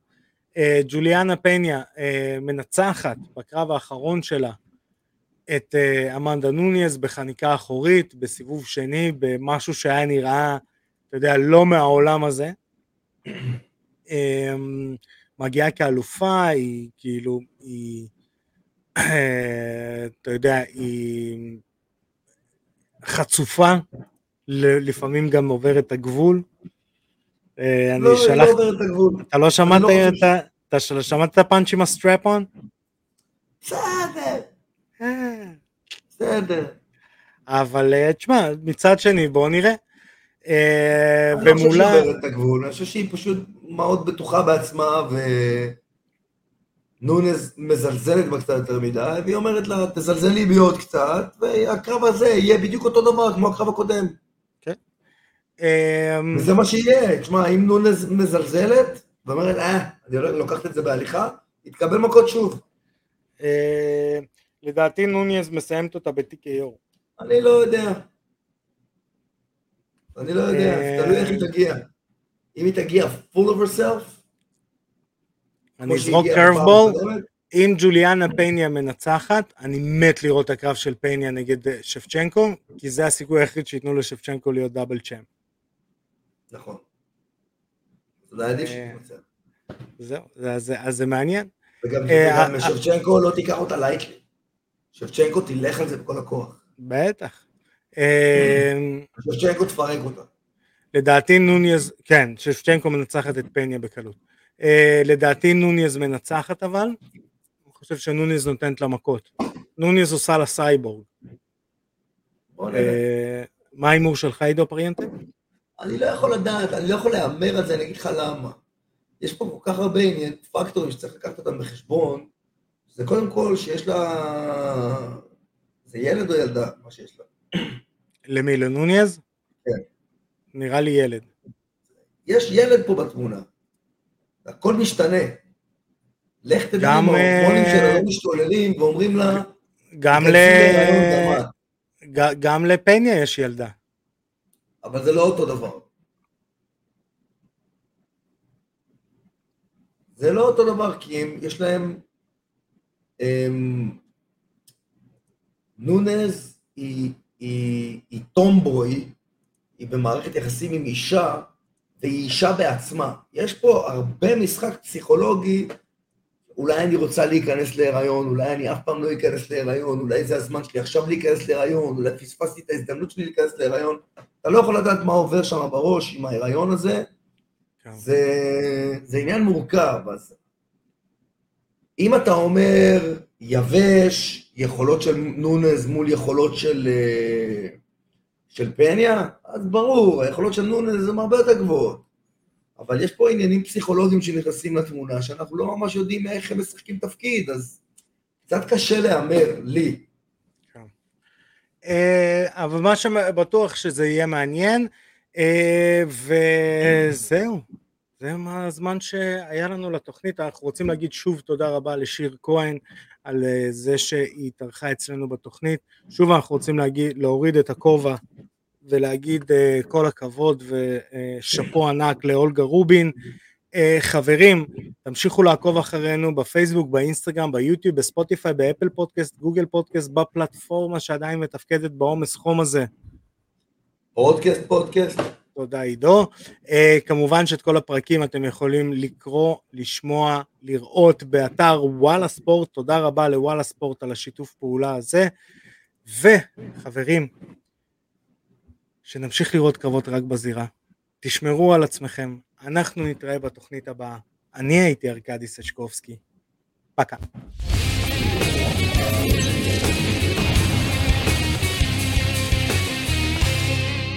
אה, ג'וליאנה פניה אה, מנצחת בקרב האחרון שלה את אה, אמנדה נוניז בחניקה אחורית, בסיבוב שני, במשהו שהיה נראה, אתה יודע, לא מהעולם הזה. אה, מגיעה כאלופה, היא כאילו, היא, אה, אתה יודע, היא חצופה, לפעמים גם עוברת את הגבול. אה, אני לא, היא שלח, לא עוברת את הגבול. אתה לא שמעת לא את חושב ה... אתה שמעת את הפאנץ' עם ה strap-on? בסדר, בסדר. אבל אה, תשמע, מצד שני בוא נראה. אה, אני לא חושב שהיא עוברת את הגבול, אני חושב שהיא פשוט מאוד בטוחה בעצמה, ונונז מזלזלת בה קצת יותר מדי, והיא אומרת לה, תזלזלי בי עוד קצת, והקרב הזה יהיה בדיוק אותו דבר כמו הקרב הקודם. אה, וזה מה שיהיה, תשמע, אם נונז מזלזלת, ואומרת, אה, אני לוקחת את זה בהליכה, היא תקבל מכות שוב. לדעתי נוניז מסיימת אותה ב-TKO. אני לא יודע. אני לא יודע, אה, תלוי איך היא תגיע. אם היא תגיע full of herself, אני אזרוק קרבבול, אם ג'וליאנה פניה מנצחת, אני מת לראות את הקרב של פניה נגד אה, שפצ'נקו, כי זה הסיכוי היחיד שייתנו לשפצ'נקו להיות דאבל צ'אמפ. נכון. אה. זהו, זה- אז זה- מעניין. וגם שבצ'נקו לא תיקח אותה lightly. שבצ'נקו תלך על זה בכל הכוח. בטח. אה, שבצ'נקו תפרק אותה. לדעתי נוניז, כן, שבצ'נקו מנצחת את פניה בקלות. אה, לדעתי נוניז מנצחת אבל, אני חושב שנוניז נותנת לה מכות. נוניז עושה לה סייבורג. אה, מה ההימור שלך עידו פריאנטה? אני לא יכול לדעת, אני לא יכול להמר על זה, אני אגיד לך למה. יש פה כל כך הרבה עניין, פקטורים שצריך לקחת אותם בחשבון. זה קודם כל שיש לה... זה ילד או ילדה, מה שיש לה. למי? לנוניז? כן. נראה לי ילד. יש ילד פה בתמונה. הכל משתנה. לך תדע גם, אם ההורמונים אה, שלה לא משתוללים ואומרים לה, גם, ל... גם לפניה יש ילדה. אבל זה לא אותו דבר. זה לא אותו דבר, כי הם, יש להם... הם, נונז היא, היא, היא טומבוי, היא במערכת יחסים עם אישה, והיא אישה בעצמה. יש פה הרבה משחק פסיכולוגי, אולי אני רוצה להיכנס להיריון, אולי אני אף פעם לא אכנס להיריון, אולי זה הזמן שלי עכשיו להיכנס להיריון, אולי פספסתי את ההזדמנות שלי להיכנס להיריון. אתה לא יכול לדעת מה עובר שם בראש עם ההיריון הזה, כן. זה, זה עניין מורכב. אז אם אתה אומר יבש, יכולות של נונז מול יכולות של, אה, של פניה, אז ברור, היכולות של נונז הן הרבה יותר גבוהות. אבל יש פה עניינים פסיכולוגיים שנכנסים לתמונה, שאנחנו לא ממש יודעים איך הם משחקים תפקיד, אז קצת קשה להמר, לי. אה, אבל מה שבטוח שזה יהיה מעניין, אה, וזהו, זה מה הזמן שהיה לנו לתוכנית, אנחנו רוצים להגיד שוב תודה רבה לשיר כהן על אה, זה שהיא התארחה אצלנו בתוכנית, שוב אנחנו רוצים להגיד, להוריד את הכובע ולהגיד אה, כל הכבוד ושאפו ענק לאולגה רובין. אה, חברים, תמשיכו לעקוב אחרינו בפייסבוק, באינסטגרם, ביוטיוב, בספוטיפיי, באפל פודקאסט, גוגל פודקאסט, בפלטפורמה שעדיין מתפקדת בעומס חום הזה. פודקאסט, פודקאסט. תודה עידו. Uh, כמובן שאת כל הפרקים אתם יכולים לקרוא, לשמוע, לראות באתר וואלה ספורט. תודה רבה לוואלה ספורט על השיתוף פעולה הזה. וחברים, שנמשיך לראות קרבות רק בזירה. תשמרו על עצמכם, אנחנו נתראה בתוכנית הבאה. אני הייתי ארכדי סצ'קובסקי. פקה.